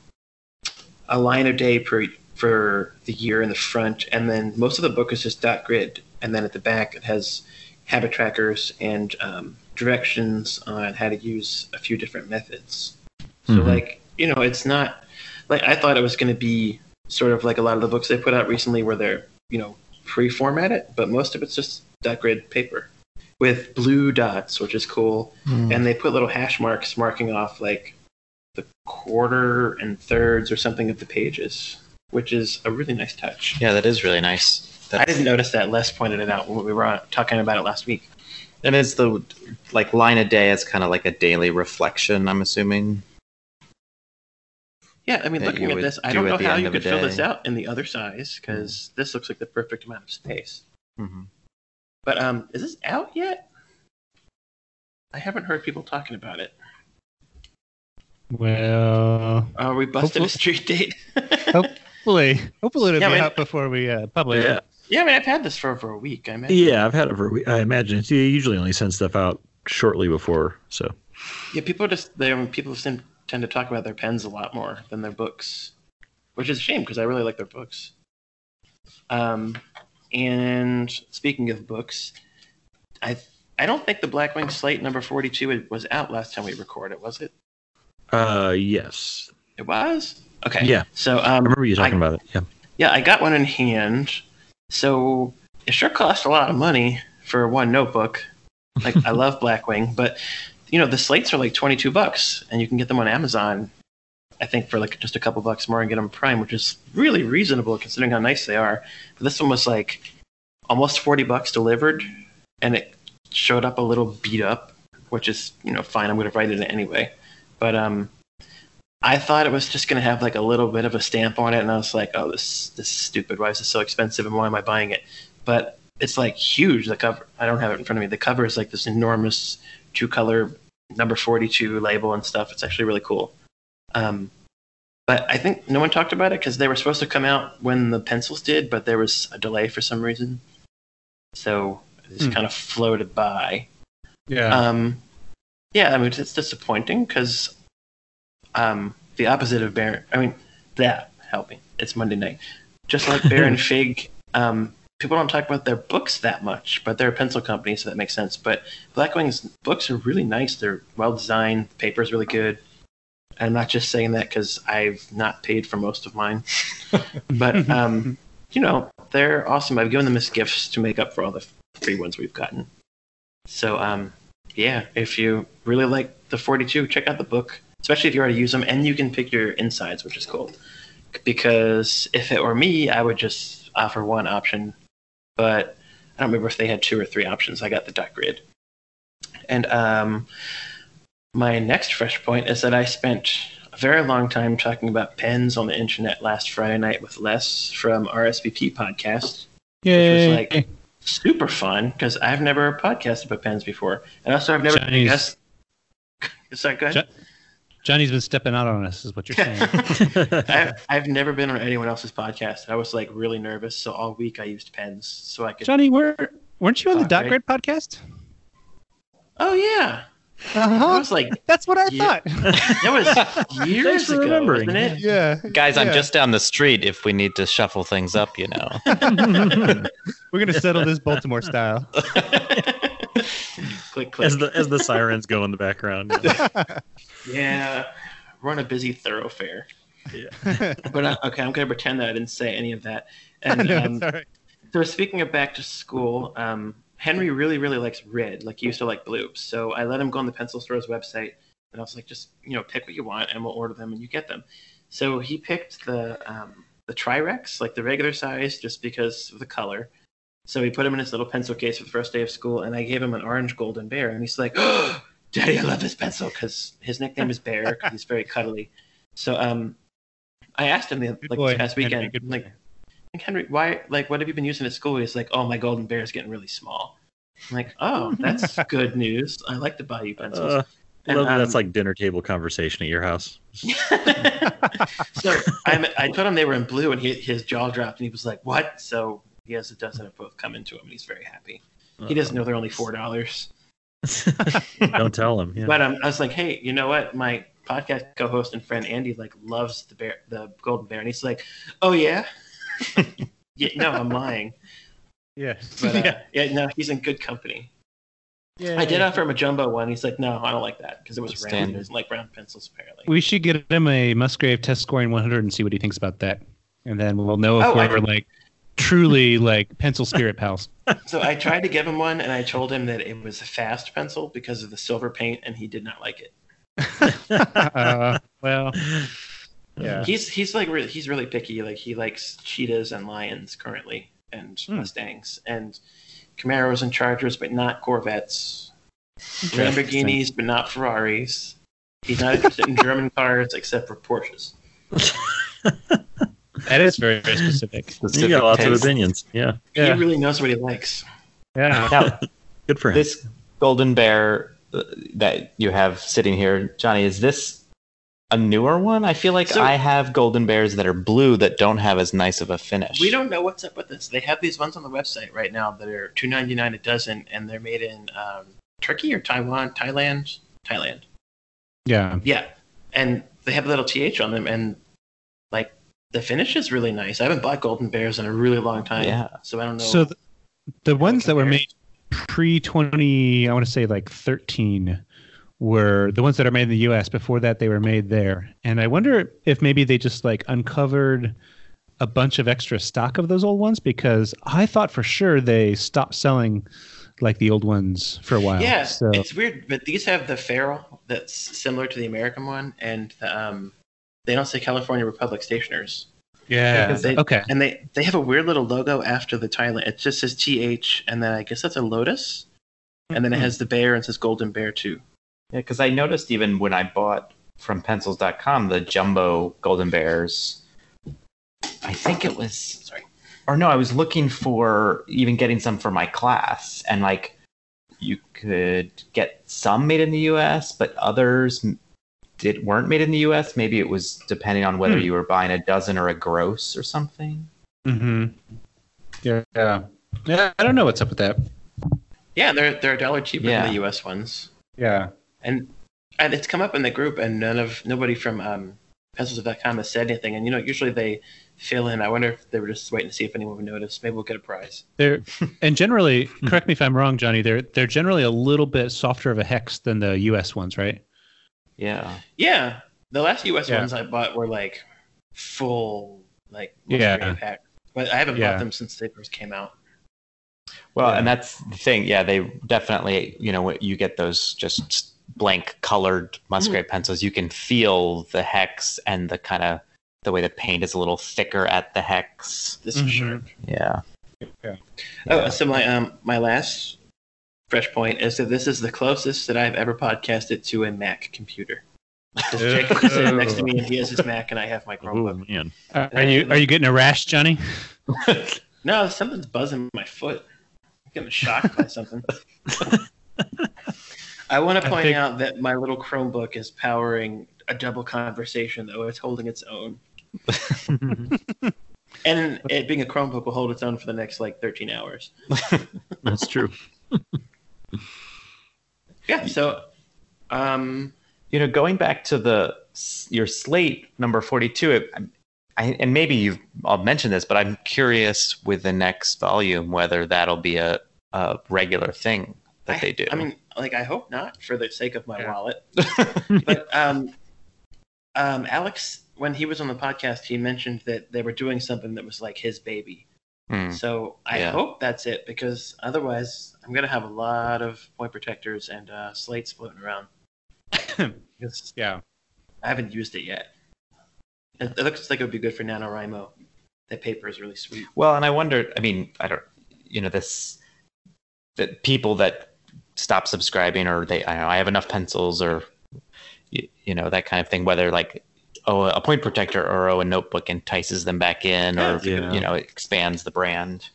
a line a day per for the year in the front, and then most of the book is just dot grid, and then at the back it has habit trackers and um, directions on how to use a few different methods. So Mhm. like you know, it's not like I thought it was going to be sort of like a lot of the books they put out recently, where they're you know pre-formatted, but most of it's just dot grid paper with blue dots, which is cool, and they put little hash marks marking off like the quarter and thirds or something of the pages, which is a really nice touch. Yeah, that is really nice. I didn't notice that. Les pointed it out when we were talking about it last week. and is the like line a day as kind of like a daily reflection. I'm assuming. Yeah, I mean, looking at this, I do don't at know how you could fill this out in the other size because this looks like the perfect amount of space. Mm-hmm. But um, is this out yet? I haven't heard people talking about it. Well, Are we busted a street date? hopefully, hopefully it'll Yeah, be I mean- out before we uh, publish Yeah. it. yeah, I mean, I've had this for over a week. I mean, Yeah, I've had it for. a week. I imagine it's you usually only send stuff out shortly before. So Yeah, people just they people seem, tend to talk about their pens a lot more than their books, which is a shame because I really like their books. Um, and speaking of books, I I don't think the Blackwing Slate number forty two was out last time we recorded, was it? Uh, yes, It was. Okay. Yeah. So I um, remember you talking I- about it. Yeah. yeah, I got one in hand. So it sure cost a lot of money for one notebook. Like I love Blackwing, but you know the slates are like twenty two bucks, and you can get them on Amazon. I think for like just a couple bucks more and get them Prime, which is really reasonable considering how nice they are. But this one was like almost forty bucks delivered, and it showed up a little beat up, which is you know fine. I'm going to write it anyway. But um, I thought it was just going to have like a little bit of a stamp on it, and I was like, oh, this this is stupid. Why is this so expensive, and why am I buying it? But it's like huge. The cover. I don't have it in front of me. The cover is like this enormous two color number 42 label and stuff. It's actually really cool. Um, but I think no one talked about it because they were supposed to come out when the pencils did, but there was a delay for some reason. So it just Hmm. kind of floated by. Yeah. Um, yeah, I mean it's disappointing because um, the opposite of Baron. I mean that help me. It's Monday night. Just like Baron Fig, um, people don't talk about their books that much, but they're a pencil company, so that makes sense. But Blackwing's books are really nice. They're well designed. The paper is really good. I'm not just saying that because I've not paid for most of mine, but um, you know they're awesome. I've given them as gifts to make up for all the free ones we've gotten. So um, yeah, if you really like the 42, check out the book, especially if you already use them, and you can pick your insides, which is cool. Because if it were me, I would just offer one option, but I don't remember if they had two or three options. I got the dot grid. And um, my next fresh point is that I spent a very long time talking about pens on the internet last Friday night with Les from RSVP podcast Yay. was like- super fun because I've never podcasted about pens before, and also I've never. Chinese. Guess, is that good? Johnny's been stepping out on us, is what you're saying. I've, I've never been on anyone else's podcast. I was like really nervous, so all week I used pens so I could. Johnny, were, weren't you on the Dot? Grid podcast? Oh yeah, that Uh-huh. was like That's what I Yeah. thought. that was years ago, remembering. wasn't it? yeah. Guys, I'm just down the street if we need to shuffle things up, you know. We're going to settle this Baltimore style. click click. as the as the sirens go in the background. yeah. yeah, we're on a busy thoroughfare. Yeah. But uh, okay, I'm gonna pretend that I didn't say any of that. And no, um, it's. So speaking of back to school, um, Henry really, really likes red. Like he used to like blue. So I let him go on the pencil store's website, and I was like, just you know, pick what you want, and we'll order them, and you get them. So he picked the um, the Trirex, like the regular size, just because of the color. So he put him in his little pencil case for the first day of school, and I gave him an orange golden bear, and he's like, oh, "Daddy, I love this pencil," because his nickname is Bear. he's very cuddly. So um, I asked him the, like boy, past weekend, like. Like, Henry, why, like, what have you been using at school? He's like, oh, my golden bear is getting really small. I'm like, oh, that's good news. I like to buy you pencils. Uh, And, um, that's like dinner table conversation at your house. so I'm, I told him they were in blue, and he, his jaw dropped, and he was like, what? So he has a dozen of both come into him, and he's very happy. He doesn't know they're only four dollars. Don't tell him. Yeah. But um, I was like, hey, you know what? My podcast co-host and friend Andy like loves the bear, the golden bear, and he's like, "Oh yeah, yeah, no, I'm lying." Yeah. But uh, yeah. no, he's in good company. yeah. I did offer him a jumbo one. He's like, "No, I don't like that because it was round. Standard. He doesn't like round pencils apparently." We should get him a Musgrave test scoring 100 and see what he thinks about that, and then we'll know if Oh, we're like truly like pencil spirit pals. So I tried to give him one, and I told him that it was a fast pencil because of the silver paint, and he did not like it. uh, well, yeah. He's he's like really, he's really picky. Like he likes cheetahs and lions currently, and Hmm. Mustangs and Camaros and Chargers, but not Corvettes. Lamborghinis, but not Ferraris. He's not interested in German cars except for Porsches. That is very, very specific. You got lots of opinions. Yeah, Yeah. He really knows what he likes. Yeah. Now, good for him. this golden bear uh, that you have sitting here, Johnny, is this a newer one? I feel like So- I have golden bears that are blue that don't have as nice of a finish. We don't know what's up with this. They have these ones on the website right now that are two ninety nine a dozen, and they're made in um, Turkey or Taiwan, Thailand, Thailand. Yeah. Yeah, and they have a little th on them, and like the finish is really nice. I haven't bought golden bears in a really long time. Yeah. so I don't know. So the, the ones that were made pre 20, I want to say like 13, were the ones that are made in the US. Before that, they were made there. And I wonder if maybe they just like uncovered a bunch of extra stock of those old ones because I thought for sure they stopped selling like the old ones for a while. yeah, So, it's weird, but these have the ferrule that's similar to the American one, and the, um, they don't say California Republic Stationers. yeah. they- okay. And they they have a weird little logo after the Thailand. It just says TH, and then I guess that's a lotus, and then it has the bear and says Golden Bear too. Yeah, because I noticed even when I bought from pencils.com the jumbo golden bears, I think it was Sorry. or no, I was looking for even getting some for my class, and like you could get some made in the U.S., but others m- did weren't made in the U.S. Maybe it was depending on whether Hmm. you were buying a dozen or a gross or something. hmm Yeah. Yeah. Yeah. I don't know what's up with that. Yeah, they're they're a dollar cheaper Yeah. than the U.S. ones, Yeah. And and it's come up in the group, and none of nobody from um, pencils.com has said anything. And you know, usually they fill in. I wonder if they were just waiting to see if anyone would notice. Maybe we'll get a prize. They're and generally, correct me if I'm wrong, Johnny. They're they're generally a little bit softer of a hex than the U.S. ones, right? Yeah, Yeah, the last U.S. Yeah. ones I bought were like full, like Yeah. Pack. But I haven't Yeah. bought them since they first came out. well, Yeah. and that's the thing. Yeah, they definitely you know you get those just blank colored musgrave pencils. You can feel the hex and the kind of the way the paint is a little thicker at the hex. This for sure. Yeah. Yeah. Oh, so my um my last fresh point is that this is the closest that I've ever podcasted to a Mac computer. Because Jacob is sitting next to me and he has his Mac and I have my Chromebook. man, Uh, are you are you getting a rash, Johnny? No, something's buzzing my foot. I'm getting shocked by something. I want to point think- out that my little Chromebook is powering a double conversation, though it's holding its own. And it being a Chromebook will hold its own for the next like 13 hours. that's true. Yeah, so um you know, going back to the your slate number forty-two, it, I, and maybe you've I'll mention this, but I'm curious with the next volume whether that'll be a, a regular thing that I- they do. I mean, like I hope not for the sake of my Yeah. wallet. but um, um, Alex, when he was on the podcast, he mentioned that they were doing something that was like his baby. Hmm. So I Yeah. hope that's it because otherwise, I'm gonna have a lot of point protectors and uh, slates floating around. Yeah. I haven't used it yet. It, it looks like it would be good for NaNoWriMo. That paper is really sweet. Well, and I wonder. I mean, I don't. You know, this that people that stop subscribing or they. I know. I have enough pencils or you, you know that kind of thing. Whether like oh a point protector or oh a notebook entices them back in or that's a good you know it expands the brand.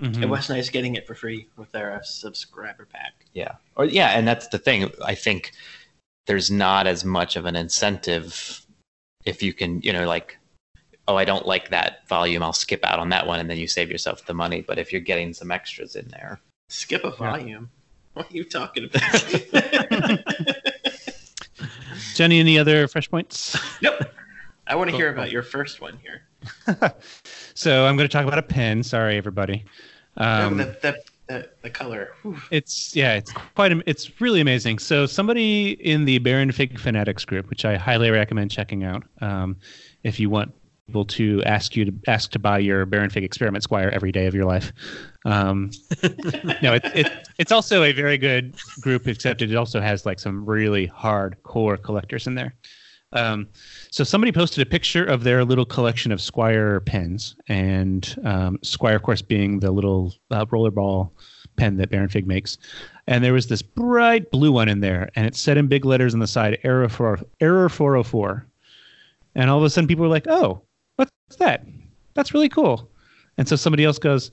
Mhm. It was nice getting it for free with their uh, subscriber pack. Yeah. Or yeah, and that's the thing. I think there's not as much of an incentive if you can, you know, like oh, I don't like that volume, I'll skip out on that one and then you save yourself the money, but if you're getting some extras in there. Skip a volume. What are you talking about? Jenny, any other fresh points? Nope. I want to hear about your first one here. so I'm going to talk about a pen. Sorry, everybody. Um, oh, the, the, the, the color. Whew. It's yeah, it's quite it's really amazing. So somebody in the Baron Fig Fanatics group, which I highly recommend checking out, um, if you want people to ask you to ask to buy your Baron Fig Experiment Squire every day of your life. Um, no, it's it, it's also a very good group, except it also has like some really hardcore collectors in there. Um, so somebody posted a picture of their little collection of Squire pens, and um, Squire, of course, being the little uh, rollerball pen that Baron Fig makes. And there was this bright blue one in there, and it said in big letters on the side, "Error for Error 404." And all of a sudden, people were like, "Oh, that? That's really cool." And so somebody else goes,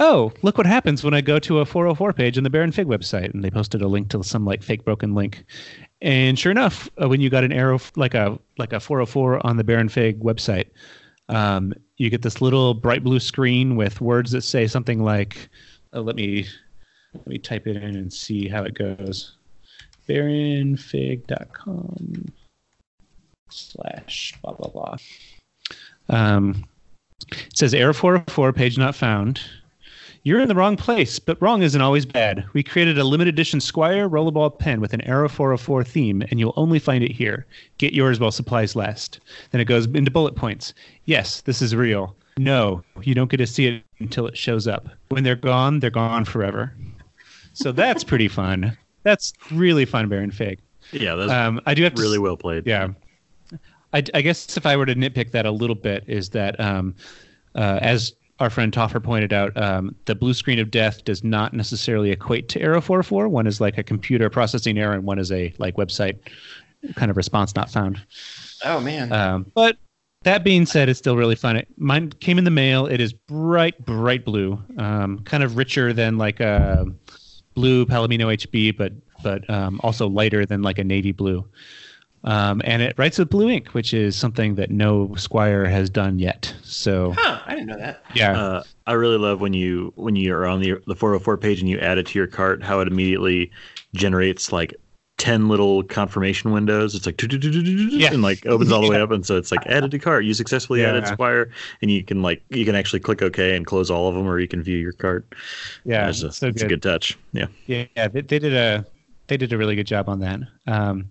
oh, look what happens when I go to a 404 page on the Baron Fig website. And they posted a link to some like fake broken link. And sure enough, uh, when you got an arrow like a like a 404 on the Baron Fig website, um, you get this little bright blue screen with words that say something like, oh, "Let me let me type it in and see how it goes." BaronFig.com slash blah blah blah. Um, it says error 404 page not found. You're in the wrong place, but wrong isn't always bad. We created a limited edition Squire rollerball pen with an Arrow 404 theme, and you'll only find it here. Get yours while supplies last. Then it goes into bullet points. Yes, this is real. No, you don't get to see it until it shows up. When they're gone, they're gone forever. So that's pretty fun. That's really fun, Baron Fig. Yeah, that's Um, I do have to really well played. yeah. I, I guess if I were to nitpick that a little bit, is that um, uh, as our friend Toffer pointed out, um, the blue screen of death does not necessarily equate to error 404. One is like a computer processing error, and one is a like website kind of response not found. Oh man. Um, but that being said, it's still really fun. It, mine came in the mail. It is bright, bright blue, um, kind of richer than like a blue Palomino HB, but but um, also lighter than like a navy blue. Um, and it writes with blue ink, which is something that no Squire has done yet. So huh, I didn't know that. yeah, Uh, I really love when you when you're on the the 404 page and you add it to your cart, how it immediately generates like ten little confirmation windows. It's like Yeah. and like opens all the way up, and so it's like added to cart. You successfully added Squire, and you can like you can actually click OK and close all of them, or you can view your cart. yeah, it's, a, so it's a good touch. Yeah. Yeah, yeah, they, they did a they did a really good job on that. Um,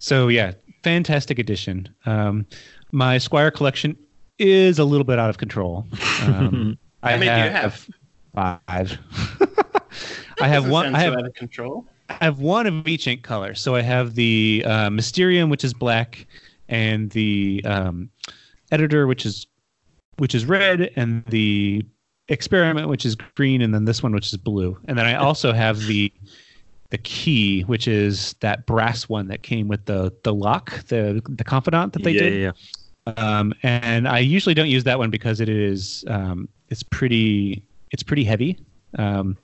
so yeah, fantastic addition. Um, my Squire collection is a little bit out of control. Um, I How many do you have? Five. I have one. I have out of control. I have one of each ink color. So I have the uh, Mysterium, which is black, and the um, Editor, which is which is red, and the Experiment, which is green, and then this one, which is blue. And then I also have the the key, which is that brass one that came with the the lock, the the confidant that they yeah, did. yeah, yeah. Um, and I usually don't use that one because it is um, it's pretty it's pretty heavy. Um,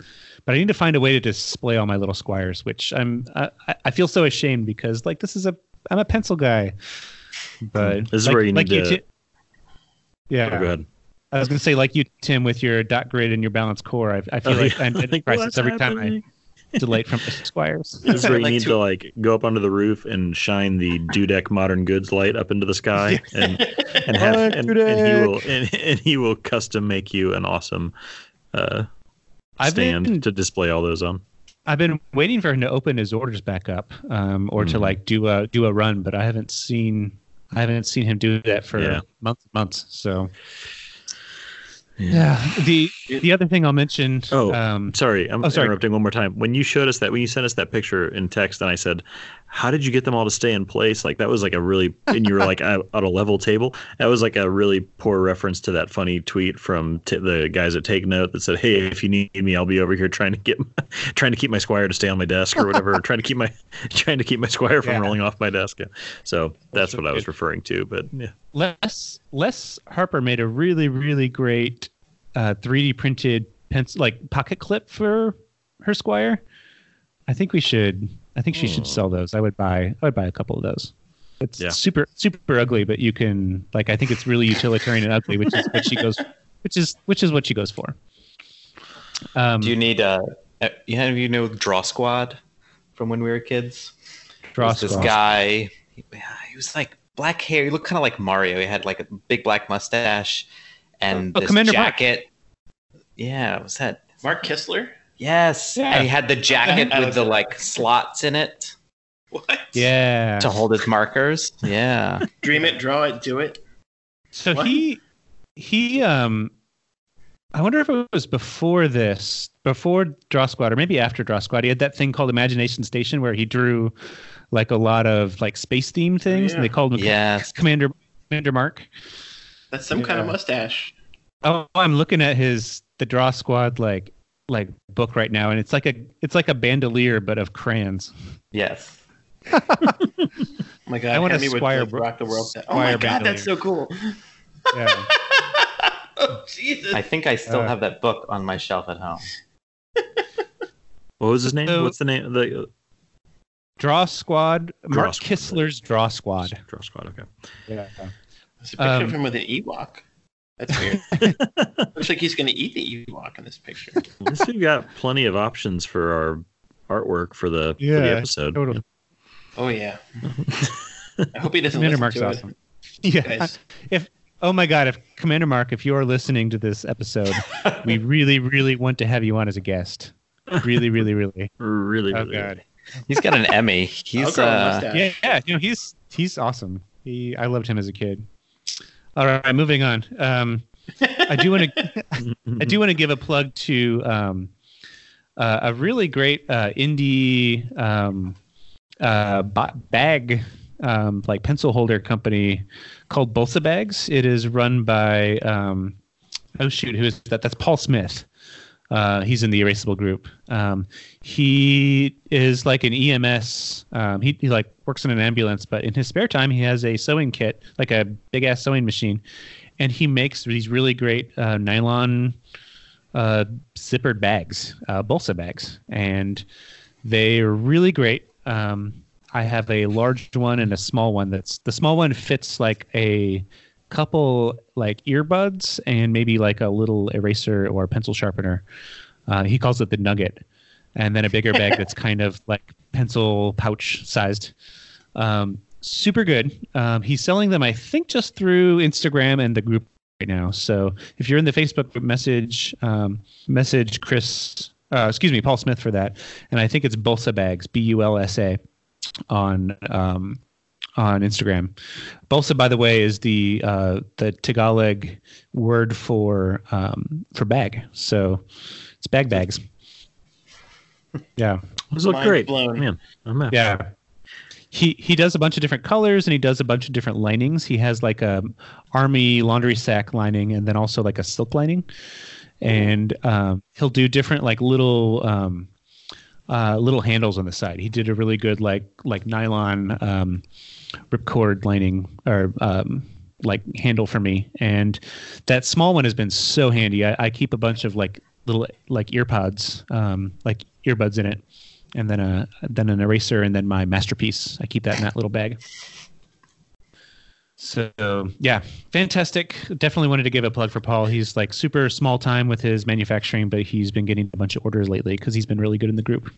but I need to find a way to display all my little squires, which I'm I, I feel so ashamed because like this is a I'm a pencil guy. But This is like- where you like need to- Ti- yeah, Oh, go ahead. I was gonna say like you, Tim, with your dot grid and your balance core. I, I feel Oh, like yeah. I'm in crisis every time? I delete from the squires. This is where you Like need to- to like go up onto the roof and shine the Dudek Modern Goods light up into the sky, and and have Hi, and, and he will and, and he will custom make you an awesome uh, I've stand been to display all those on. I've been waiting for him to open his orders back up, um, or to Mhm. like do a do a run, but I haven't seen I haven't seen him do that for Yeah. months months. So Yeah. yeah, the the other thing I'll mention. Oh. um, Sorry, I'm Oh, sorry. interrupting one more time. When you showed us that, when you sent us that picture in text, and I said, "How did you get them all to stay in place?" Like that was like a really, and you were like at at a level table. That was like a really poor reference to that funny tweet from t- the guys at Take Note that said, "Hey, if you need me, I'll be over here trying to get, my, trying to keep my Squire to stay on my desk or whatever, or trying to keep my, trying to keep my Squire from Yeah. rolling off my desk." Yeah. So that's so what I was referring to. But yeah, Les Les Harper made a really really great uh, 3D printed pencil like pocket clip for her Squire. I think we should. I think she should Hmm. sell those. I would buy. I would buy a couple of those. It's Yeah. super super ugly, but you can like. I think it's really utilitarian and ugly, which is what she goes. Which is which is what she goes for. Um, Do you need uh, uh, you have you know Draw Squad from when we were kids? Draw was this guy. He, he was like black hair. He looked kind of like Mario. He had like a big black mustache and Oh, this Commander Mark. jacket. Yeah, was that? Mark Kistler? Yes, Yeah. and he had the jacket with the like slots in it What? Yeah. to hold his markers. Yeah, Dream it, draw it, do it. So What? he he um I wonder if it was before this, before Draw Squad, or maybe after Draw Squad. He had that thing called Imagination Station where he drew like a lot of like space theme things, and they called him yes. Commander Commander Mark. That's some kind of mustache. Oh, I'm looking at his the Draw Squad like like book right now, and it's like a it's like a bandolier but of crayons. Yes. Oh my god, I want hand a with Squire the Bro- rock the world. Oh my Squire god, that's so cool. Yeah. oh Jesus. I think I still Uh, have that book on my shelf at home. What was his name? So- What's the name? The Draw Squad, Draw Mark Squad. Kistler's Draw Squad. Draw Squad. Okay. Yeah. There's a picture um, of him with an Ewok. That's weird. Looks like he's going to eat the Ewok in this picture. At least we've got plenty of options for our artwork for the, for the episode. Totally. Oh yeah. I hope he doesn't Commander listen Mark's to awesome. it. Yeah. Guys. If oh my god, if Commander Mark, if you are listening to this episode, we really, really want to have you on as a guest. Really, really, really. Really, Oh really. god. He's got an Emmy. He's grow uh. Yeah, yeah. You know, he's he's awesome. He I loved him as a kid. All right, moving on. Um, I do want to I do want to give a plug to um, uh, a really great uh, indie um, uh, bag um, like pencil holder company called Bulsa Bags. It is run by um, oh shoot, who is that? That's Paul Smith. Uh, he's in the Erasable group. Um, he is like an EMS. Um, he, he like works in an ambulance, but in his spare time, he has a sewing kit, like a big ass sewing machine, and he makes these really great uh, nylon uh, zippered bags, uh, bulsa bags, and they're really great. Um, I have a large one and a small one. That's the small one fits like a couple like earbuds and maybe like a little eraser or pencil sharpener. Uh, he calls it the nugget, and then a bigger bag that's kind of like pencil pouch sized. Um, super good. Um, he's selling them, I think, just through Instagram and the group right now. So if you're in the Facebook message um, message Chris, uh, excuse me, Paul Smith for that, and I think it's Bulsa Bags, B U L S A, on um, on Instagram. Bulsa, by the way, is the uh, the Tagalog word for um, for bag. So it's bag bags. Yeah. Those look Mind great. blown. Man, I'm a- Yeah. He he does a bunch of different colors and he does a bunch of different linings. He has like a army laundry sack lining and then also like a silk lining. And um, he'll do different like little um, uh, little handles on the side. He did a really good like like nylon um, ripcord lining or um, like handle for me. And that small one has been so handy. I, I keep a bunch of like little like ear pods, um, like earbuds in it and then a then an eraser and then my masterpiece. I keep that in that little bag. So yeah, fantastic. Definitely wanted to give a plug for Paul. He's like super small time with his manufacturing, but he's been getting a bunch of orders lately because he's been really good in the group.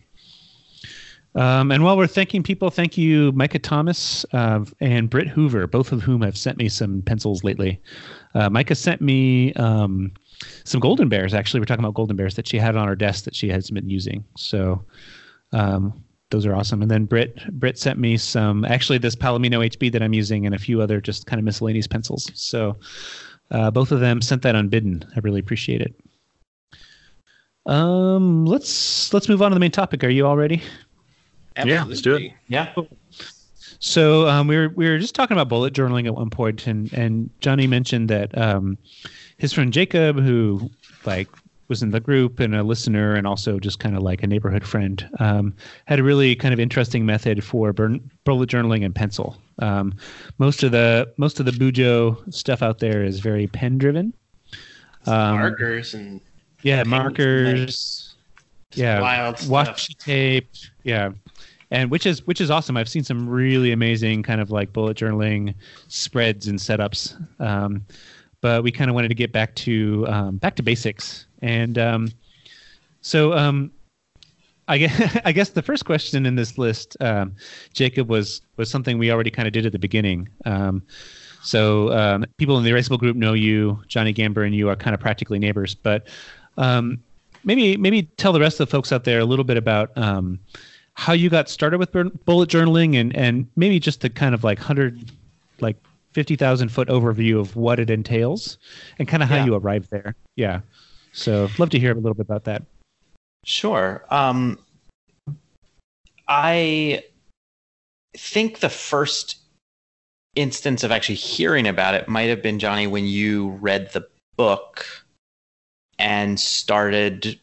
Um, and while we're thanking people, thank you, Micah Thomas uh, and Britt Hoover, both of whom have sent me some pencils lately. Uh, Micah sent me um, some golden bears. Actually, we're talking about golden bears that she had on her desk that she has been using. So um, those are awesome. And then Britt Britt sent me some actually this Palomino HB that I'm using and a few other just kind of miscellaneous pencils. So uh, both of them sent that unbidden. I really appreciate it. Um, let's let's move on to the main topic. Are you all ready? Yeah, let's do it. yeah. So um, we were we were just talking about bullet journaling at one point, and and Johnny mentioned that um, his friend Jacob, who like was in the group and a listener, and also just kind of like a neighborhood friend, um, had a really kind of interesting method for burn, bullet journaling and pencil. Um, most of the most of the Bujo stuff out there is very pen driven. Um, Markers and yeah, markers yeah wild stuff. washi tape yeah and which is which is awesome i've seen some really amazing kind of like bullet journaling spreads and setups um, but we kind of wanted to get back to um, back to basics and um, so um, I guess, I guess the first question in this list, um, Jacob, was was something we already kind of did at the beginning. Um, so um, people in the Erasable group know you. Johnny Gamber and you are kind of practically neighbors. But maybe maybe tell the rest of the folks out there a little bit about how you got started with bullet journaling and and maybe just the kind of like hundred like fifty thousand foot overview of what it entails and kind of how yeah. you arrived there. Yeah. So love to hear a little bit about that. Sure. Um, I think the first instance of actually hearing about it might have been Johnny when you read the book and started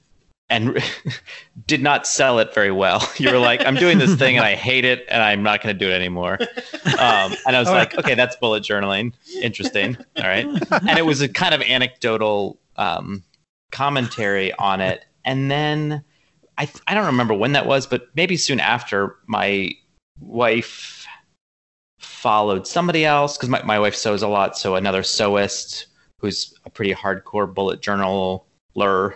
and did not sell it very well. You were like, I'm doing this thing and I hate it and I'm not going to do it anymore. Um, and I was like, okay, that's bullet journaling. Interesting. All right. And it was a kind of anecdotal um, commentary on it. And then I, I don't remember when that was, but maybe soon after my wife followed somebody else because my, my wife sews a lot. So another sewist who's a pretty hardcore bullet journaler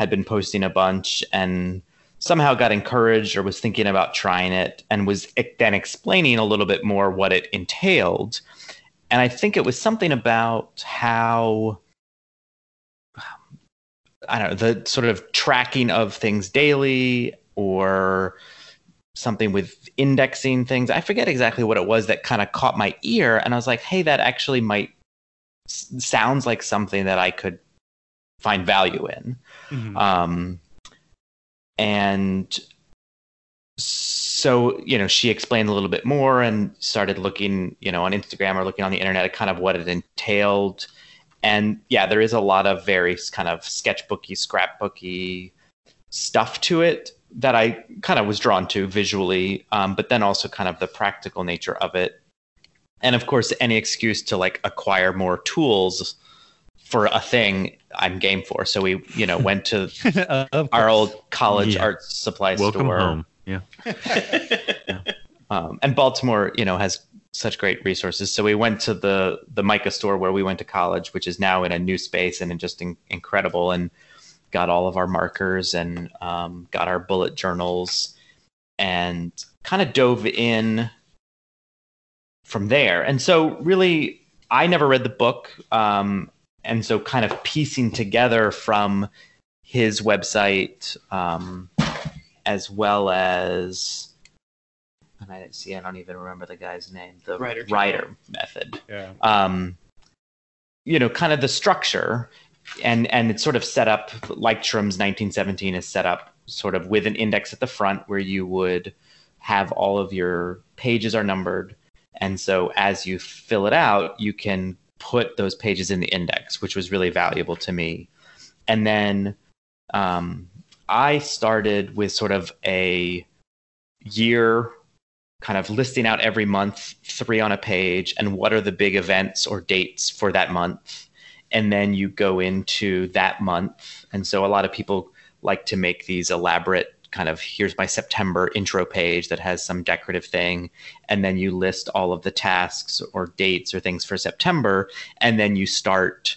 had been posting a bunch and somehow got encouraged or was thinking about trying it and was then explaining a little bit more what it entailed. And I think it was something about how I don't know, the sort of tracking of things daily or something with indexing things. I forget exactly what it was that kind of caught my ear. And I was like, hey, that actually might sounds like something that I could find value in. Mm-hmm. Um, and so, you know, she explained a little bit more and started looking, you know, on Instagram or looking on the internet at kind of what it entailed and yeah, there is a lot of very kind of sketchbooky, scrapbooky stuff to it that I kind of was drawn to visually, um, but then also kind of the practical nature of it. And of course, any excuse to like acquire more tools for a thing, I'm game for. So we, you know, went to our old college yeah. art supply Welcome store. Home. Yeah. yeah. Um, and Baltimore, you know, has such great resources. So we went to the the MICA store where we went to college, which is now in a new space and just in, incredible, and got all of our markers and um, got our bullet journals and kind of dove in from there. And so really, I never read the book, um, and so kind of piecing together from his website um, as well as and I see I don't even remember the guy's name. The writer, writer method. Yeah. Um, you know, kind of the structure, and and it's sort of set up like Leuchtturm's 1917 is set up sort of with an index at the front where you would have all of your pages are numbered, and so as you fill it out, you can put those pages in the index, which was really valuable to me. And then um, I started with sort of a year kind of listing out every month, three on a page, and what are the big events or dates for that month. And then you go into that month. And so a lot of people like to make these elaborate kind of here's my September intro page that has some decorative thing. And then you list all of the tasks or dates or things for September. And then you start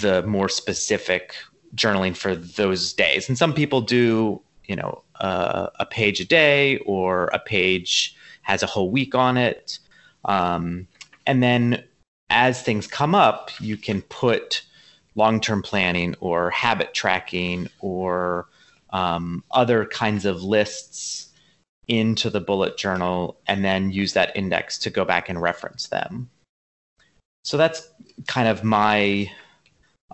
the more specific journaling for those days. And some people do, you know, uh, a page a day or a page has a whole week on it. Um, and then as things come up, you can put long term planning or habit tracking or um, other kinds of lists into the bullet journal and then use that index to go back and reference them. So that's kind of my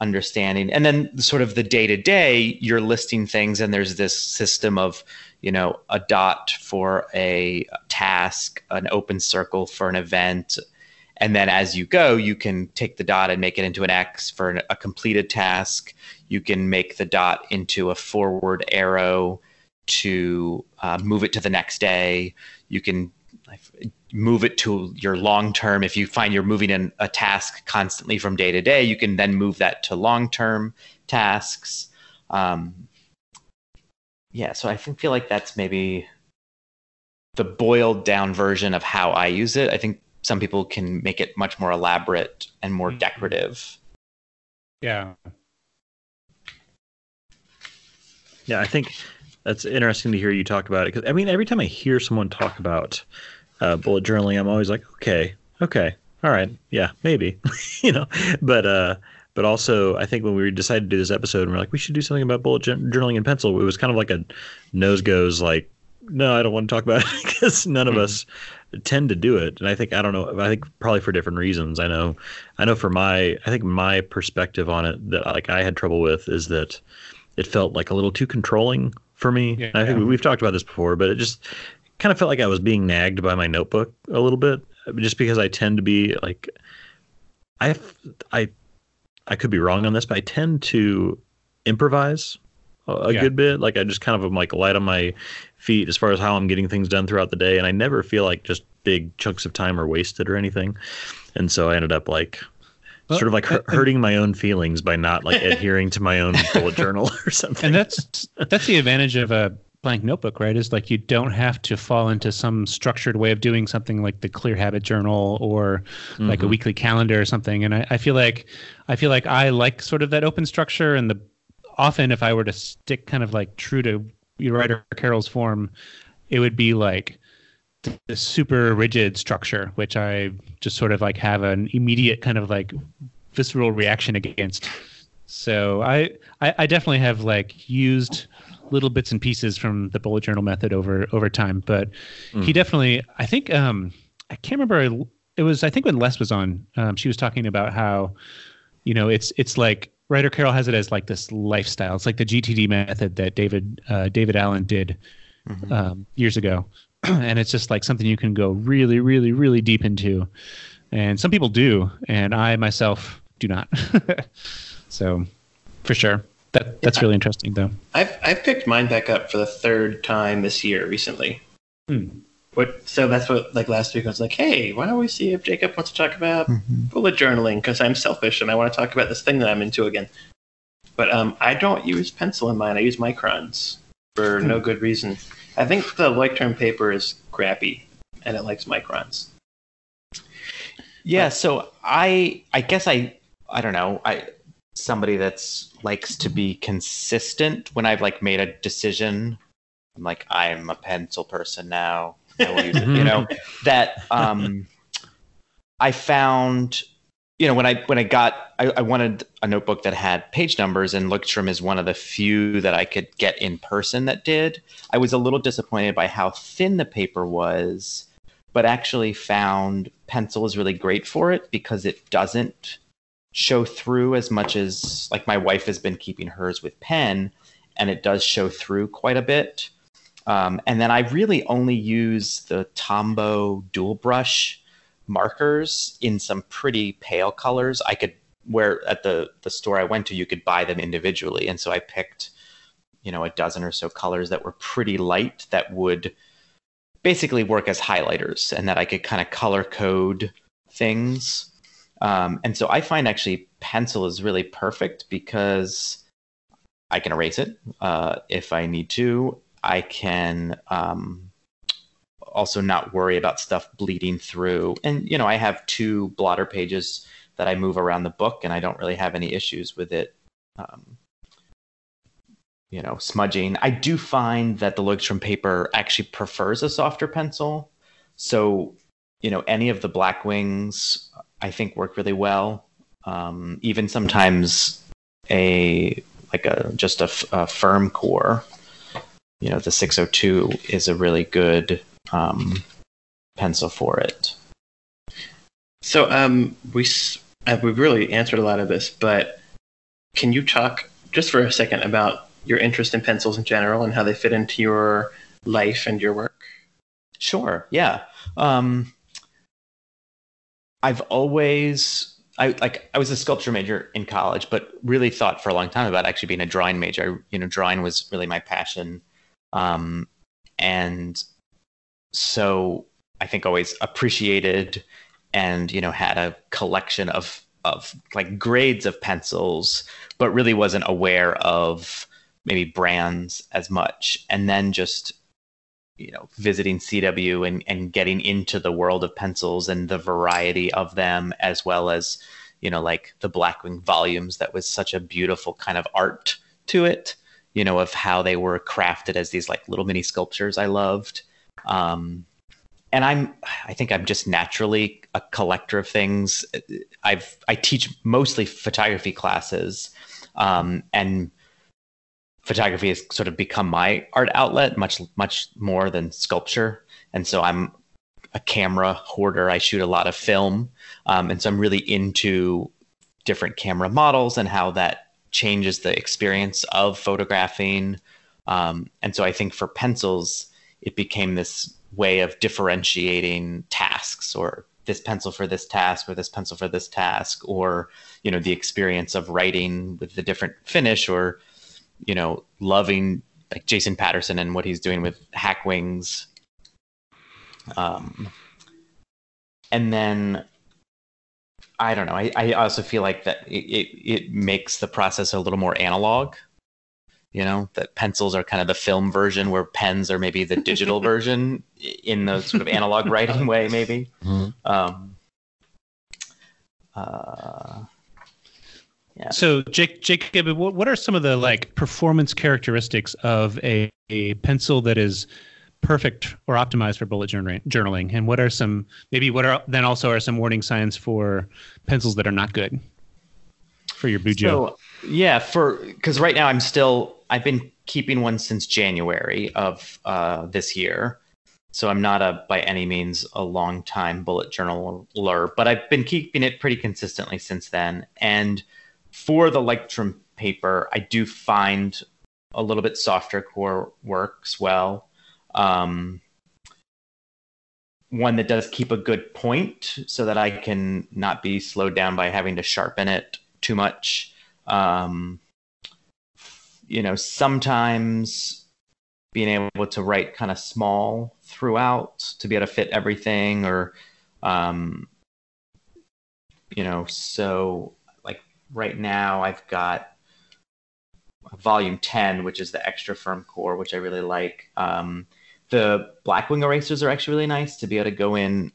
understanding. And then sort of the day to day you're listing things and there's this system of you know a dot for a task an open circle for an event. And then as you go you can take the dot and make it into an x for a completed task you can make the dot into a forward arrow to uh, move it to the next day you can move it to your long term. If you find you're moving in a task constantly from day to day, you can then move that to long term tasks. Um, yeah, so I think feel like that's maybe the boiled down version of how I use it. I think some people can make it much more elaborate and more mm-hmm. decorative. Yeah. Yeah, I think that's interesting to hear you talk about it because I mean, every time I hear someone talk about uh, bullet journaling, I'm always like, okay, okay, all right, yeah, maybe, you know, but uh, but also I think when we decided to do this episode, and we're like, we should do something about bullet journaling in pencil. It was kind of like a nose goes like, no, I don't want to talk about it because none of mm-hmm. us tend to do it and i think i don't know i think probably for different reasons i know i know for my i think my perspective on it that like i had trouble with is that it felt like a little too controlling for me yeah, i think yeah. we've talked about this before but it just kind of felt like i was being nagged by my notebook a little bit just because i tend to be like i i i could be wrong on this but i tend to improvise a, yeah. good bit like i just kind of am like light on my feet as far as how I'm getting things done throughout the day, and I never feel like just big chunks of time are wasted or anything. And so I ended up like well, sort of like hurting my own feelings by not like adhering to my own bullet journal or something. And that's that's the advantage of a blank notebook, right? Is like you don't have to fall into some structured way of doing something like the Clear Habit Journal or like mm-hmm. a weekly calendar or something. And I, I feel like I feel like I like sort of that open structure and the often if I were to stick kind of like true to Ryder Carroll's form, it would be like the super rigid structure, which I just sort of like have an immediate kind of like visceral reaction against. So I, I, I definitely have like used little bits and pieces from the bullet journal method over over time, but mm. he definitely I think um I can't remember it was I think when Les was on um, she was talking about how you know it's it's like Ryder Carroll has it as like this lifestyle. It's like the GTD method that David uh, David Allen did mm-hmm. um, years ago, and it's just like something you can go really, really, really deep into. And some people do, and I myself do not. so, for sure, that that's yeah, really interesting, though. I've I've picked mine back up for the third time this year recently. Hmm. What, so that's what like last week I was like, hey, why don't we see if Jacob wants to talk about mm-hmm. bullet journaling because I'm selfish and I want to talk about this thing that I'm into again. But um, I don't use pencil in mine. I use microns for no hmm. good reason. I think the Leuchtturm paper is crappy and it likes microns. Yeah, but, so I I guess I I don't know I somebody that's likes to be consistent when I've like made a decision. I'm like I'm a pencil person now you know that um, I found you know when I when I got I, I, wanted a notebook that had page numbers and Leuchtturm is one of the few that I could get in person that did. I was a little disappointed by how thin the paper was, but actually found pencil is really great for it because it doesn't show through as much as like my wife has been keeping hers with pen and it does show through quite a bit. Um, and then I really only use the Tombow dual brush markers in some pretty pale colors. I could where at the the store I went to, you could buy them individually, and so I picked, you know, a dozen or so colors that were pretty light that would basically work as highlighters, and that I could kind of color code things. Um, and so I find actually pencil is really perfect because I can erase it uh, if I need to, I can um, also not worry about stuff bleeding through. And, you know, I have two blotter pages that I move around the book, and I don't really have any issues with it, um, you know, smudging. I do find that the Leuchtturm paper actually prefers a softer pencil. So, you know, any of the Blackwings I think work really well. Um, even sometimes a like a just a firm core you know the 602 is a really good um, pencil for it. So um, we uh, we've really answered a lot of this, but can you talk just for a second about your interest in pencils in general and how they fit into your life and your work? Sure. Yeah. Um, I've always I like I was a sculpture major in college, but really thought for a long time about actually being a drawing major. I, you know, drawing was really my passion um, and so I think always appreciated and you know had a collection of of like grades of pencils, but really wasn't aware of maybe brands as much. And then just you know visiting CW and and getting into the world of pencils and the variety of them, as well as you know like the Blackwing volumes. That was such a beautiful kind of art to it you know, of how they were crafted as these like little mini sculptures I loved. Um, and I'm, I think I'm just naturally a collector of things. I've, I teach mostly photography classes, um, and photography has sort of become my art outlet much, much more than sculpture. And so I'm a camera hoarder. I shoot a lot of film. Um, and so I'm really into different camera models and how that changes the experience of photographing. Um, and so I think for pencils, it became this way of differentiating tasks or this pencil for this task or this pencil for this task or you know the experience of writing with the different finish or you know loving like jason patterson and what he's doing with Hackwings um, and then I don't know. I, I also feel like that it, it, it makes the process a little more analog. You know, that pencils are kind of the film version, where pens are maybe the digital version in the sort of analog writing way, maybe. Mm-hmm. Um, uh, yeah. So, Jake, Jacob, what, what are some of the like performance characteristics of a, a pencil that is perfect or optimized for bullet journaling? And what are some maybe what are then also are some warning signs for pencils that are not good for your Bujo? So, yeah, for because right now I'm still I've been keeping one since January of uh, this year. So I'm not a by any means a long time bullet journaler, but I've been keeping it pretty consistently since then. And for the Leuchtturm paper, I do find a little bit softer core works well um, one that does keep a good point so that I can not be slowed down by having to sharpen it too much. Um, you know, sometimes being able to write kind of small throughout to be able to fit everything or, um, you know, so like right now I've got volume 10, which is the extra firm core, which I really like. Um, the Blackwing erasers are actually really nice to be able to go in,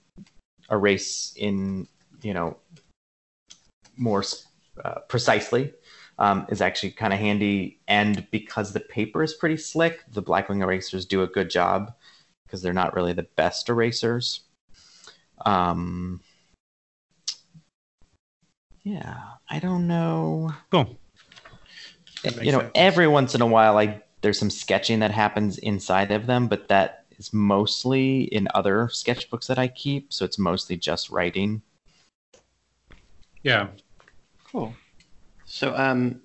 erase in, you know, more uh, precisely. Um, is actually kind of handy. And because the paper is pretty slick, the Blackwing erasers do a good job because they're not really the best erasers. Um, yeah, I don't know. Cool. You know, sense. every once in a while, I there's some sketching that happens inside of them, but that is mostly in other sketchbooks that I keep. So it's mostly just writing. Yeah. Cool. So, um,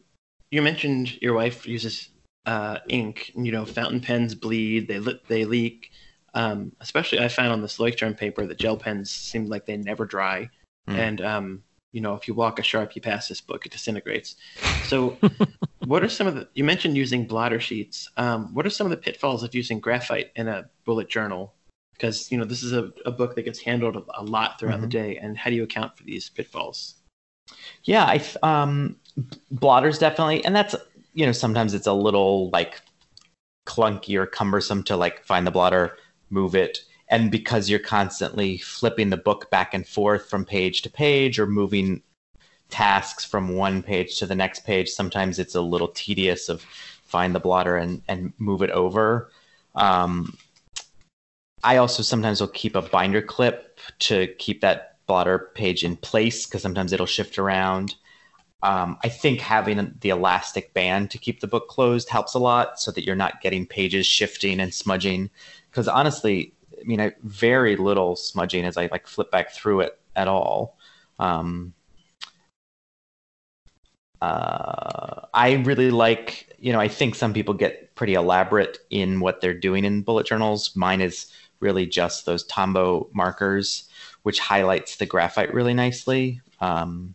you mentioned your wife uses uh, ink. You know, fountain pens bleed. They li- they leak. Um, especially, I found on this Leuchtturm paper that gel pens seem like they never dry. Mm. And um, you know, if you walk a sharpie past this book, it disintegrates. So, what are some of the? You mentioned using blotter sheets. Um, what are some of the pitfalls of using graphite in a bullet journal? Because you know this is a, a book that gets handled a lot throughout mm-hmm. the day, and how do you account for these pitfalls? Yeah, I um, blotters definitely, and that's you know sometimes it's a little like clunky or cumbersome to like find the blotter, move it, and because you're constantly flipping the book back and forth from page to page or moving tasks from one page to the next page sometimes it's a little tedious of find the blotter and, and move it over. Um, i also sometimes will keep a binder clip to keep that blotter page in place because sometimes it'll shift around um, i think having the elastic band to keep the book closed helps a lot so that you're not getting pages shifting and smudging because honestly I mean, I, very little smudging as I like flip back through it at all. Um, uh, I really like, you know, I think some people get pretty elaborate in what they're doing in bullet journals. Mine is really just those Tombow markers, which highlights the graphite really nicely. Um,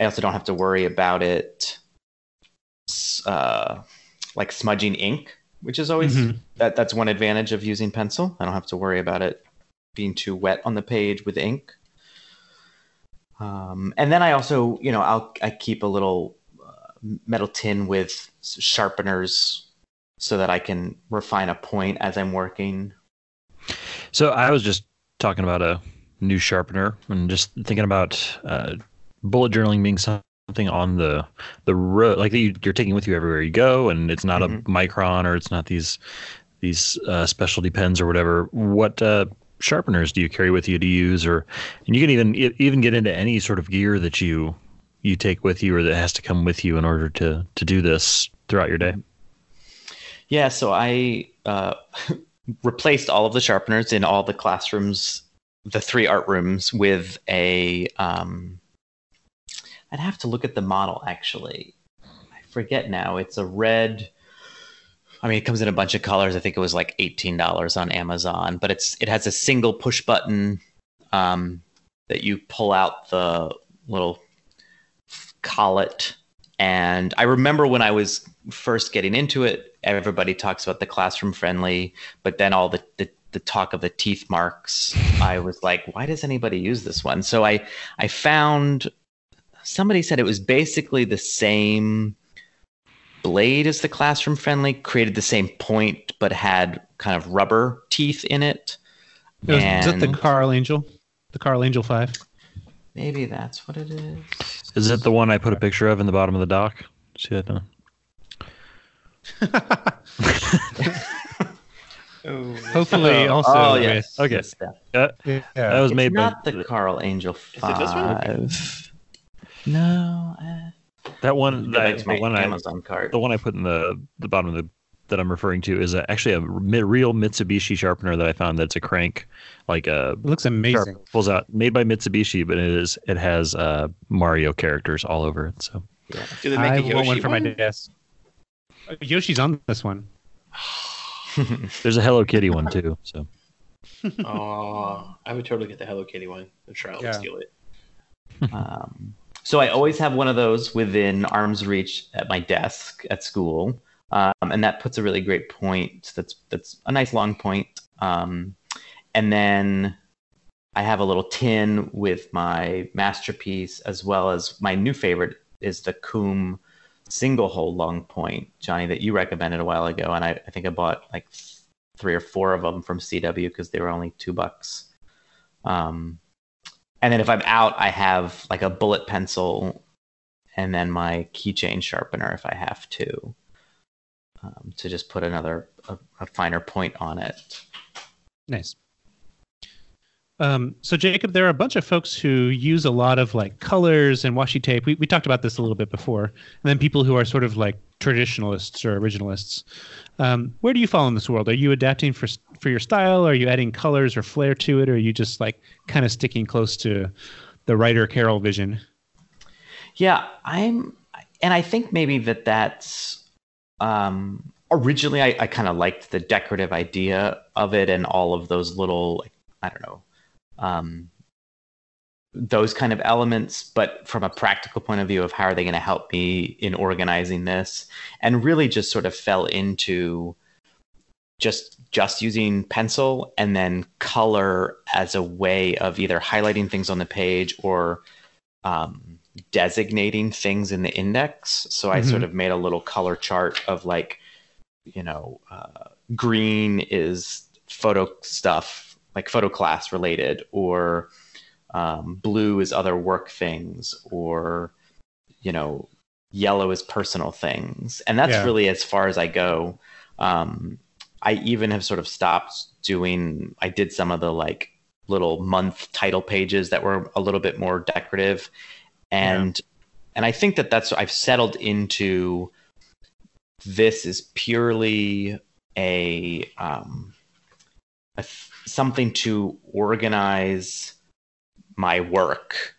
I also don't have to worry about it, uh, like smudging ink which is always mm-hmm. that that's one advantage of using pencil. I don't have to worry about it being too wet on the page with ink. Um, and then I also, you know, I'll I keep a little uh, metal tin with sharpeners so that I can refine a point as I'm working. So I was just talking about a new sharpener and just thinking about uh, bullet journaling being something on the the road like that you, you're taking with you everywhere you go, and it's not Mhm. a micron or it's not these these uh, specialty pens or whatever. What uh, sharpeners do you carry with you to use, or and you can even even get into any sort of gear that you you take with you or that has to come with you in order to to do this throughout your day. Yeah, so I uh, replaced all of the sharpeners in all the classrooms, the three art rooms, with a. Um, I'd have to look at the model actually. I forget now. It's a red. I mean, it comes in a bunch of colors. I think it was like eighteen dollars on Amazon, but it's it has a single push button um, that you pull out the little collet. And I remember when I was first getting into it, everybody talks about the classroom friendly, but then all the, the the talk of the teeth marks, I was like, why does anybody use this one? So I I found somebody said it was basically the same blade as the classroom friendly, created the same point, but had kind of rubber teeth in it. Is, is that the Carl Angel? The Carl Angel 5? Maybe that's what it is. Is it the one I put a picture of in the bottom of the dock? See that? uh, Hopefully, Oh. also. oh with- yes. Okay. yes, that- Uh, yeah. that was It's made by not the Carl Angel it this one? Five. No, uh, that one. go back That, the my one I Amazon card. the one I put in the the bottom of the that I'm referring to is a, actually a real Mitsubishi sharpener that I found. That's a crank, like a It looks amazing. sharp, pulls out, made by Mitsubishi, but it is it has uh, Mario characters all over it. So Do they make I a want Yoshi one for my desk. Uh, Yoshi's on this one. there's a Hello Kitty one too. So Oh, I would totally get the Hello Kitty one. and Charlotte Yeah. would steal it. Um, so I always have one of those within arm's reach at my desk at school, um, and that puts a really great point. That's that's a nice long point. Um, and then I have a little tin with my masterpiece, as well as my new favorite is the Kum single hole long point, Johnny, that you recommended a while ago, and I, I think I bought like three or four of them from CW because they were only two bucks. Um, and then if I'm out, I have like a bullet pencil and then my keychain sharpener if I have to, um, to just put another a, a finer point on it. Nice. Um, so Jacob, there are a bunch of folks who use a lot of like colors and washi tape. We, we talked about this a little bit before, and then people who are sort of like traditionalists or originalists. Um, where do you fall in this world? Are you adapting for for your style? Are you adding colors or flair to it? Or are you just like kind of sticking close to the Ryder Carroll vision? Yeah, I'm, and I think maybe that that's um, originally I, I kind of liked the decorative idea of it and all of those little, like, I don't know, um, those kind of elements. But from a practical point of view of how are they going to help me in organizing this, and really just sort of fell into just just using pencil and then color as a way of either highlighting things on the page or um, designating things in the index. So I Mhm. sort of made a little color chart of like, you know, uh, green is photo stuff, like photo class related, or um, blue is other work things, or, you know, yellow is personal things. And that's Yeah. really as far as I go. Um, I even have sort of stopped doing, I did some of the like little month title pages that were a little bit more decorative. And and i think that that's i've settled into this is purely a um a, th- something to organize my work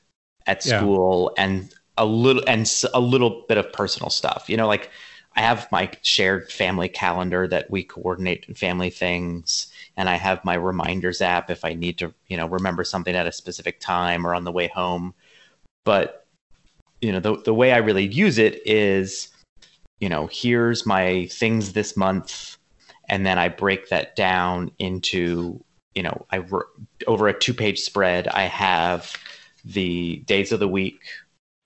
at Yeah. school and a little and a little bit of personal stuff. You know like i have my shared family calendar that we coordinate family things and i have my reminders app if i need to you know remember something at a specific time or on the way home. But you know the the way I really use it is you know here's my things this month and then I break that down into you know I over a two page spread I have the days of the week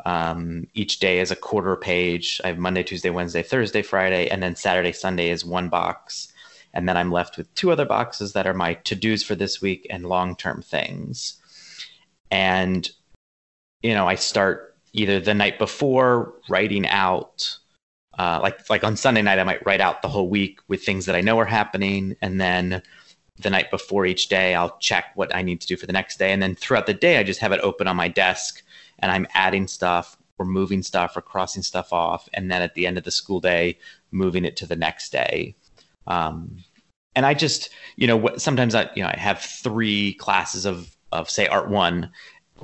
um, each day is a quarter page. I have Monday Tuesday Wednesday Thursday Friday and then Saturday Sunday is one box. And then I'm left with two other boxes that are my to dos for this week and long term things. And you know, I start either the night before writing out uh, like like on Sunday night I might write out the whole week with things that I know are happening. And then the night before each day I'll check what I need to do for the next day. And then throughout the day I just have it open on my desk and I'm adding stuff or moving stuff or crossing stuff off and then at the end of the school day moving it to the next day um, and I just you know sometimes I you know I have three classes of of say art one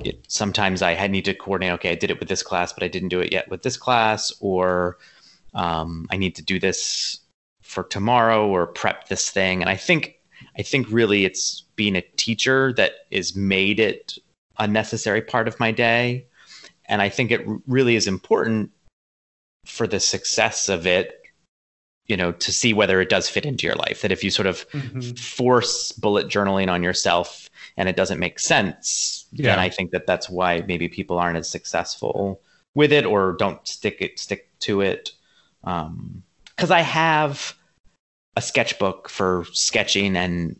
it, sometimes I need to coordinate. Okay, I did it with this class, but I didn't do it yet with this class, or um, I need to do this for tomorrow or prep this thing. And I think I think really it's being a teacher that is made it a necessary part of my day, and I think it really is important for the success of it you know to see whether it does fit into your life that if you sort of mm-hmm. force bullet journaling on yourself and it doesn't make sense, yeah. then I think that that's why maybe people aren't as successful with it or don't stick it stick to it. Because um, I have a sketchbook for sketching and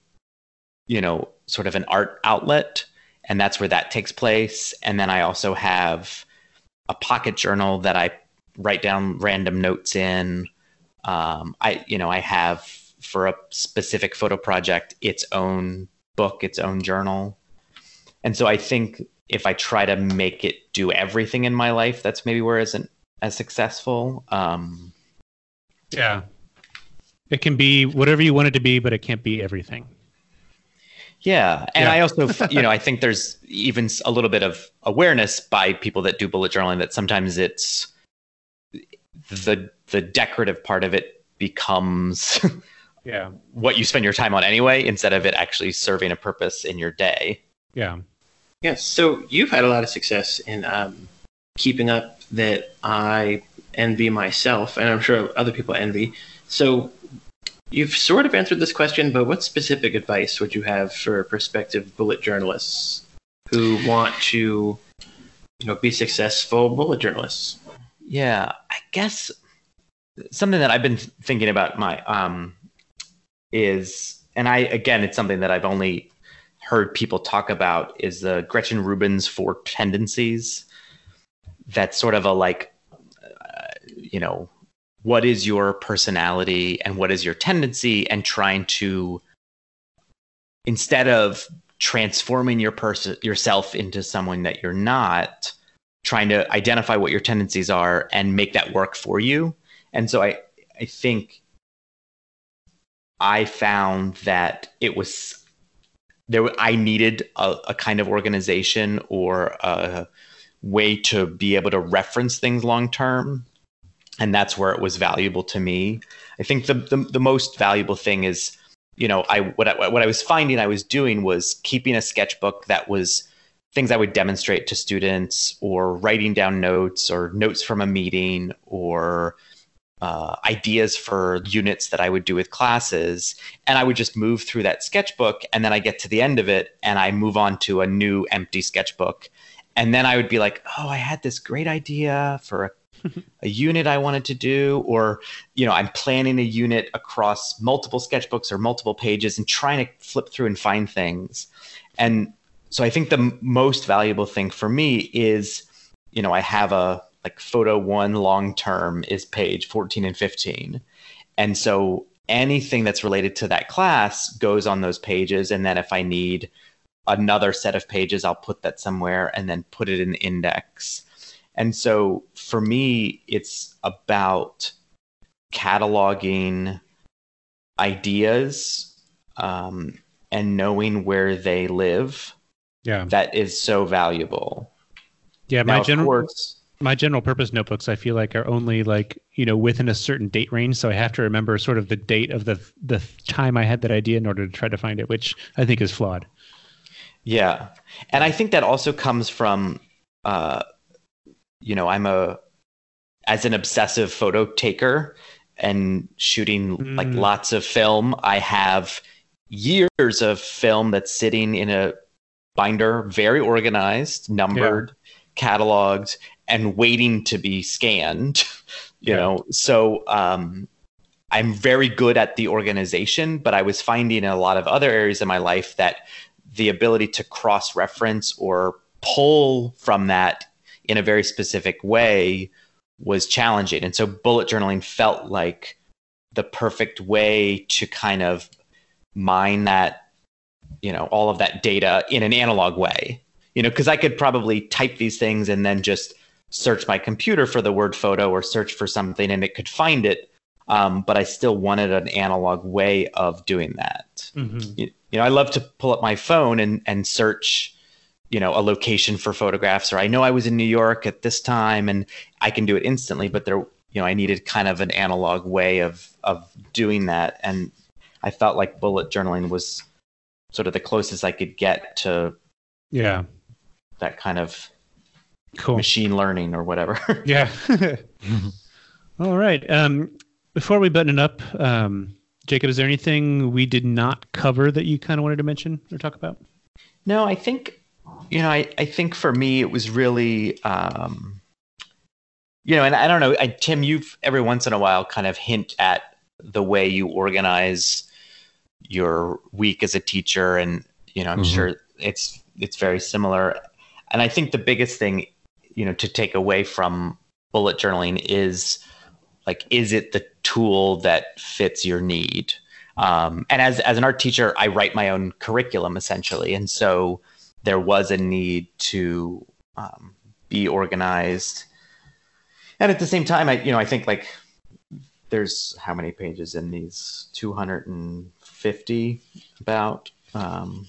you know sort of an art outlet, and that's where that takes place. And then I also have a pocket journal that I write down random notes in. Um, I you know I have for a specific photo project its own book, its own journal. And so I think if I try to make it do everything in my life, that's maybe where it isn't as successful. Um, yeah. It can be whatever you want it to be, but it can't be everything. Yeah. And yeah. I also, you know, I think there's even a little bit of awareness by people that do bullet journaling that sometimes it's the the decorative part of it becomes yeah what you spend your time on anyway instead of it actually serving a purpose in your day yeah yes so you've had a lot of success in um, keeping up that i envy myself and i'm sure other people envy so you've sort of answered this question but what specific advice would you have for prospective bullet journalists who want to you know be successful bullet journalists yeah i guess something that i've been thinking about my um is, and I again, it's something that I've only heard people talk about is the Gretchen Rubin's four tendencies. That's sort of a like, uh, you know, what is your personality and what is your tendency, and trying to instead of transforming your person yourself into someone that you're not trying to identify what your tendencies are and make that work for you and so i i think I found that it was there. I needed a, a kind of organization or a way to be able to reference things long term, and that's where it was valuable to me. I think the the, the most valuable thing is you know I what I, what I was finding I was doing was keeping a sketchbook that was things I would demonstrate to students or writing down notes or notes from a meeting or uh, ideas for units that I would do with classes. And I would just move through that sketchbook. And then I get to the end of it and I move on to a new empty sketchbook. And then I would be like, oh, I had this great idea for a, a unit I wanted to do. Or, you know, I'm planning a unit across multiple sketchbooks or multiple pages and trying to flip through and find things. And so I think the most valuable thing for me is, you know, I have a like photo one long term is page 14 and 15. And so anything that's related to that class goes on those pages. And then if I need another set of pages, I'll put that somewhere and then put it in the index. And so for me, it's about cataloging ideas um, and knowing where they live. Yeah. That is so valuable. Yeah, my general course, my general purpose notebooks i feel like are only like you know within a certain date range so i have to remember sort of the date of the the time i had that idea in order to try to find it which i think is flawed yeah and i think that also comes from uh you know i'm a as an obsessive photo taker and shooting mm. like lots of film i have years of film that's sitting in a binder very organized numbered yeah. cataloged and waiting to be scanned you yeah. know so um, i'm very good at the organization but i was finding in a lot of other areas of my life that the ability to cross reference or pull from that in a very specific way was challenging. And so bullet journaling felt like the perfect way to kind of mine that, you know, all of that data in an analog way. You know, because I could probably type these things and then just search my computer for the word photo or search for something and it could find it. Um, but I still wanted an analog way of doing that. Mm-hmm. You, you know, I love to pull up my phone and and search you know a location for photographs or i know i was in new york at this time and i can do it instantly but there you know i needed kind of an analog way of of doing that. And i felt like bullet journaling was sort of the closest i could get to yeah. that kind of cool. machine learning or whatever. Yeah. All right. Um before we button it up um jacob is there anything we did not cover that you kind of wanted to mention or talk about? No i think you know, I, I think for me it was really, um, you know, and I don't know, I, Tim, you've every once in a while kind of hint at the way you organize your week as a teacher, and you know, I'm mm-hmm. sure it's it's very similar. And I think the biggest thing, you know, to take away from bullet journaling is like, is it the tool that fits your need? Um, and as as an art teacher, I write my own curriculum essentially, and so there was a need to um, be organized. And at the same time, I you know I think like there's how many pages in these 250 about um,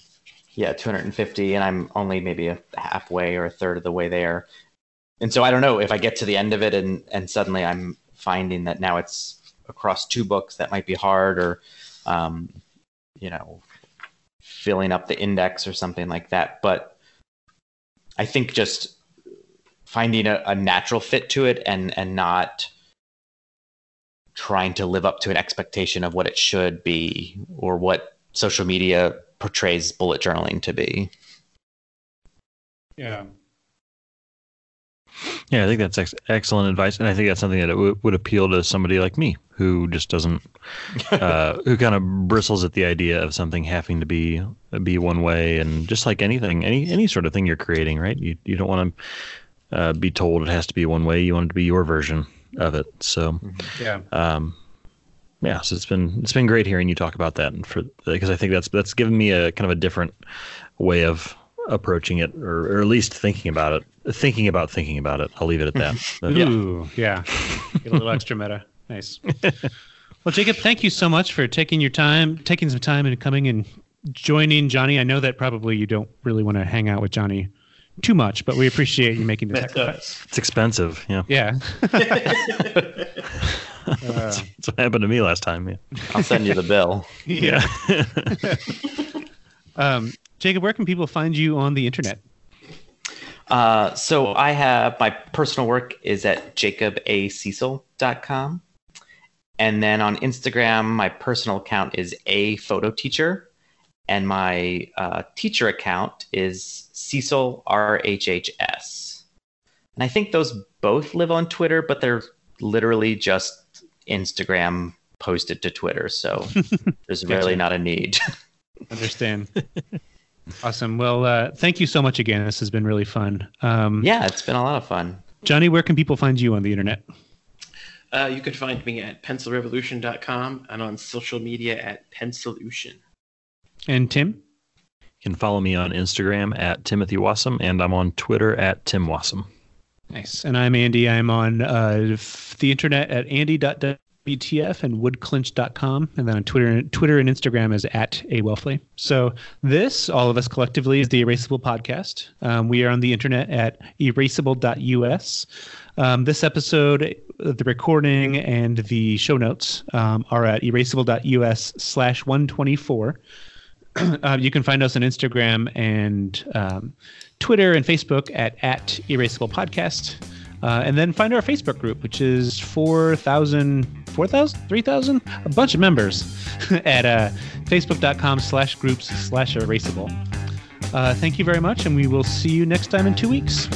yeah 250 and i'm only maybe a halfway or a third of the way there and so i don't know if i get to the end of it and and suddenly i'm finding that now it's across two books that might be hard or um, you know filling up the index or something like that. But I think just finding a, a natural fit to it and and not trying to live up to an expectation of what it should be or what social media portrays bullet journaling to be. Yeah. Yeah, I think that's ex- excellent advice, and I think that's something that w- would appeal to somebody like me who just doesn't, uh, who kind of bristles at the idea of something having to be be one way, and just like anything, any any sort of thing you're creating, right? You you don't want to uh, be told it has to be one way. You want it to be your version of it. So, mm-hmm. yeah. Um, yeah, so it's been it's been great hearing you talk about that, and for because I think that's that's given me a kind of a different way of approaching it, or, or at least thinking about it. Thinking about thinking about it. I'll leave it at that. But, Ooh, yeah. Get a little extra meta. Nice. well, Jacob, thank you so much for taking your time, taking some time, and coming and joining Johnny. I know that probably you don't really want to hang out with Johnny too much, but we appreciate you making the sacrifice. It's expensive. Yeah. Yeah. that's, that's, what happened to me last time. Yeah. I'll send you the bill. Yeah. um, Jacob, where can people find you on the internet? Uh, so I have my personal work is at jacobacecil.com. And then on Instagram, my personal account is a photo teacher. And my uh, teacher account is Cecil RHHS. And I think those both live on Twitter, but they're literally just Instagram posted to Twitter. So there's really not a need. Understand. Awesome. Well, uh, thank you so much again. This has been really fun. Um, yeah, it's been a lot of fun. Johnny, where can people find you on the internet? Uh, you can find me at pencilrevolution.com and on social media at Pencilution. And Tim? You can follow me on Instagram at Timothy Wasem, and I'm on Twitter at Tim Wasem. Nice. And I'm Andy. I'm on uh, the internet at andy.w BTF and woodclinch.com. And then on Twitter, Twitter and Instagram is at A Welfle. So this, all of us collectively, is the Erasable Podcast. Um, we are on the internet at erasable.us. Um, this episode, the recording and the show notes um, are at erasable.us slash 124. Uh, you can find us on Instagram and um, Twitter and Facebook at, at Erasable Podcast. Uh, and then find our Facebook group, which is 4,000, 4,000, 3,000, a bunch of members at uh, facebook.com slash groups slash erasable. Uh, thank you very much, and we will see you next time in two weeks.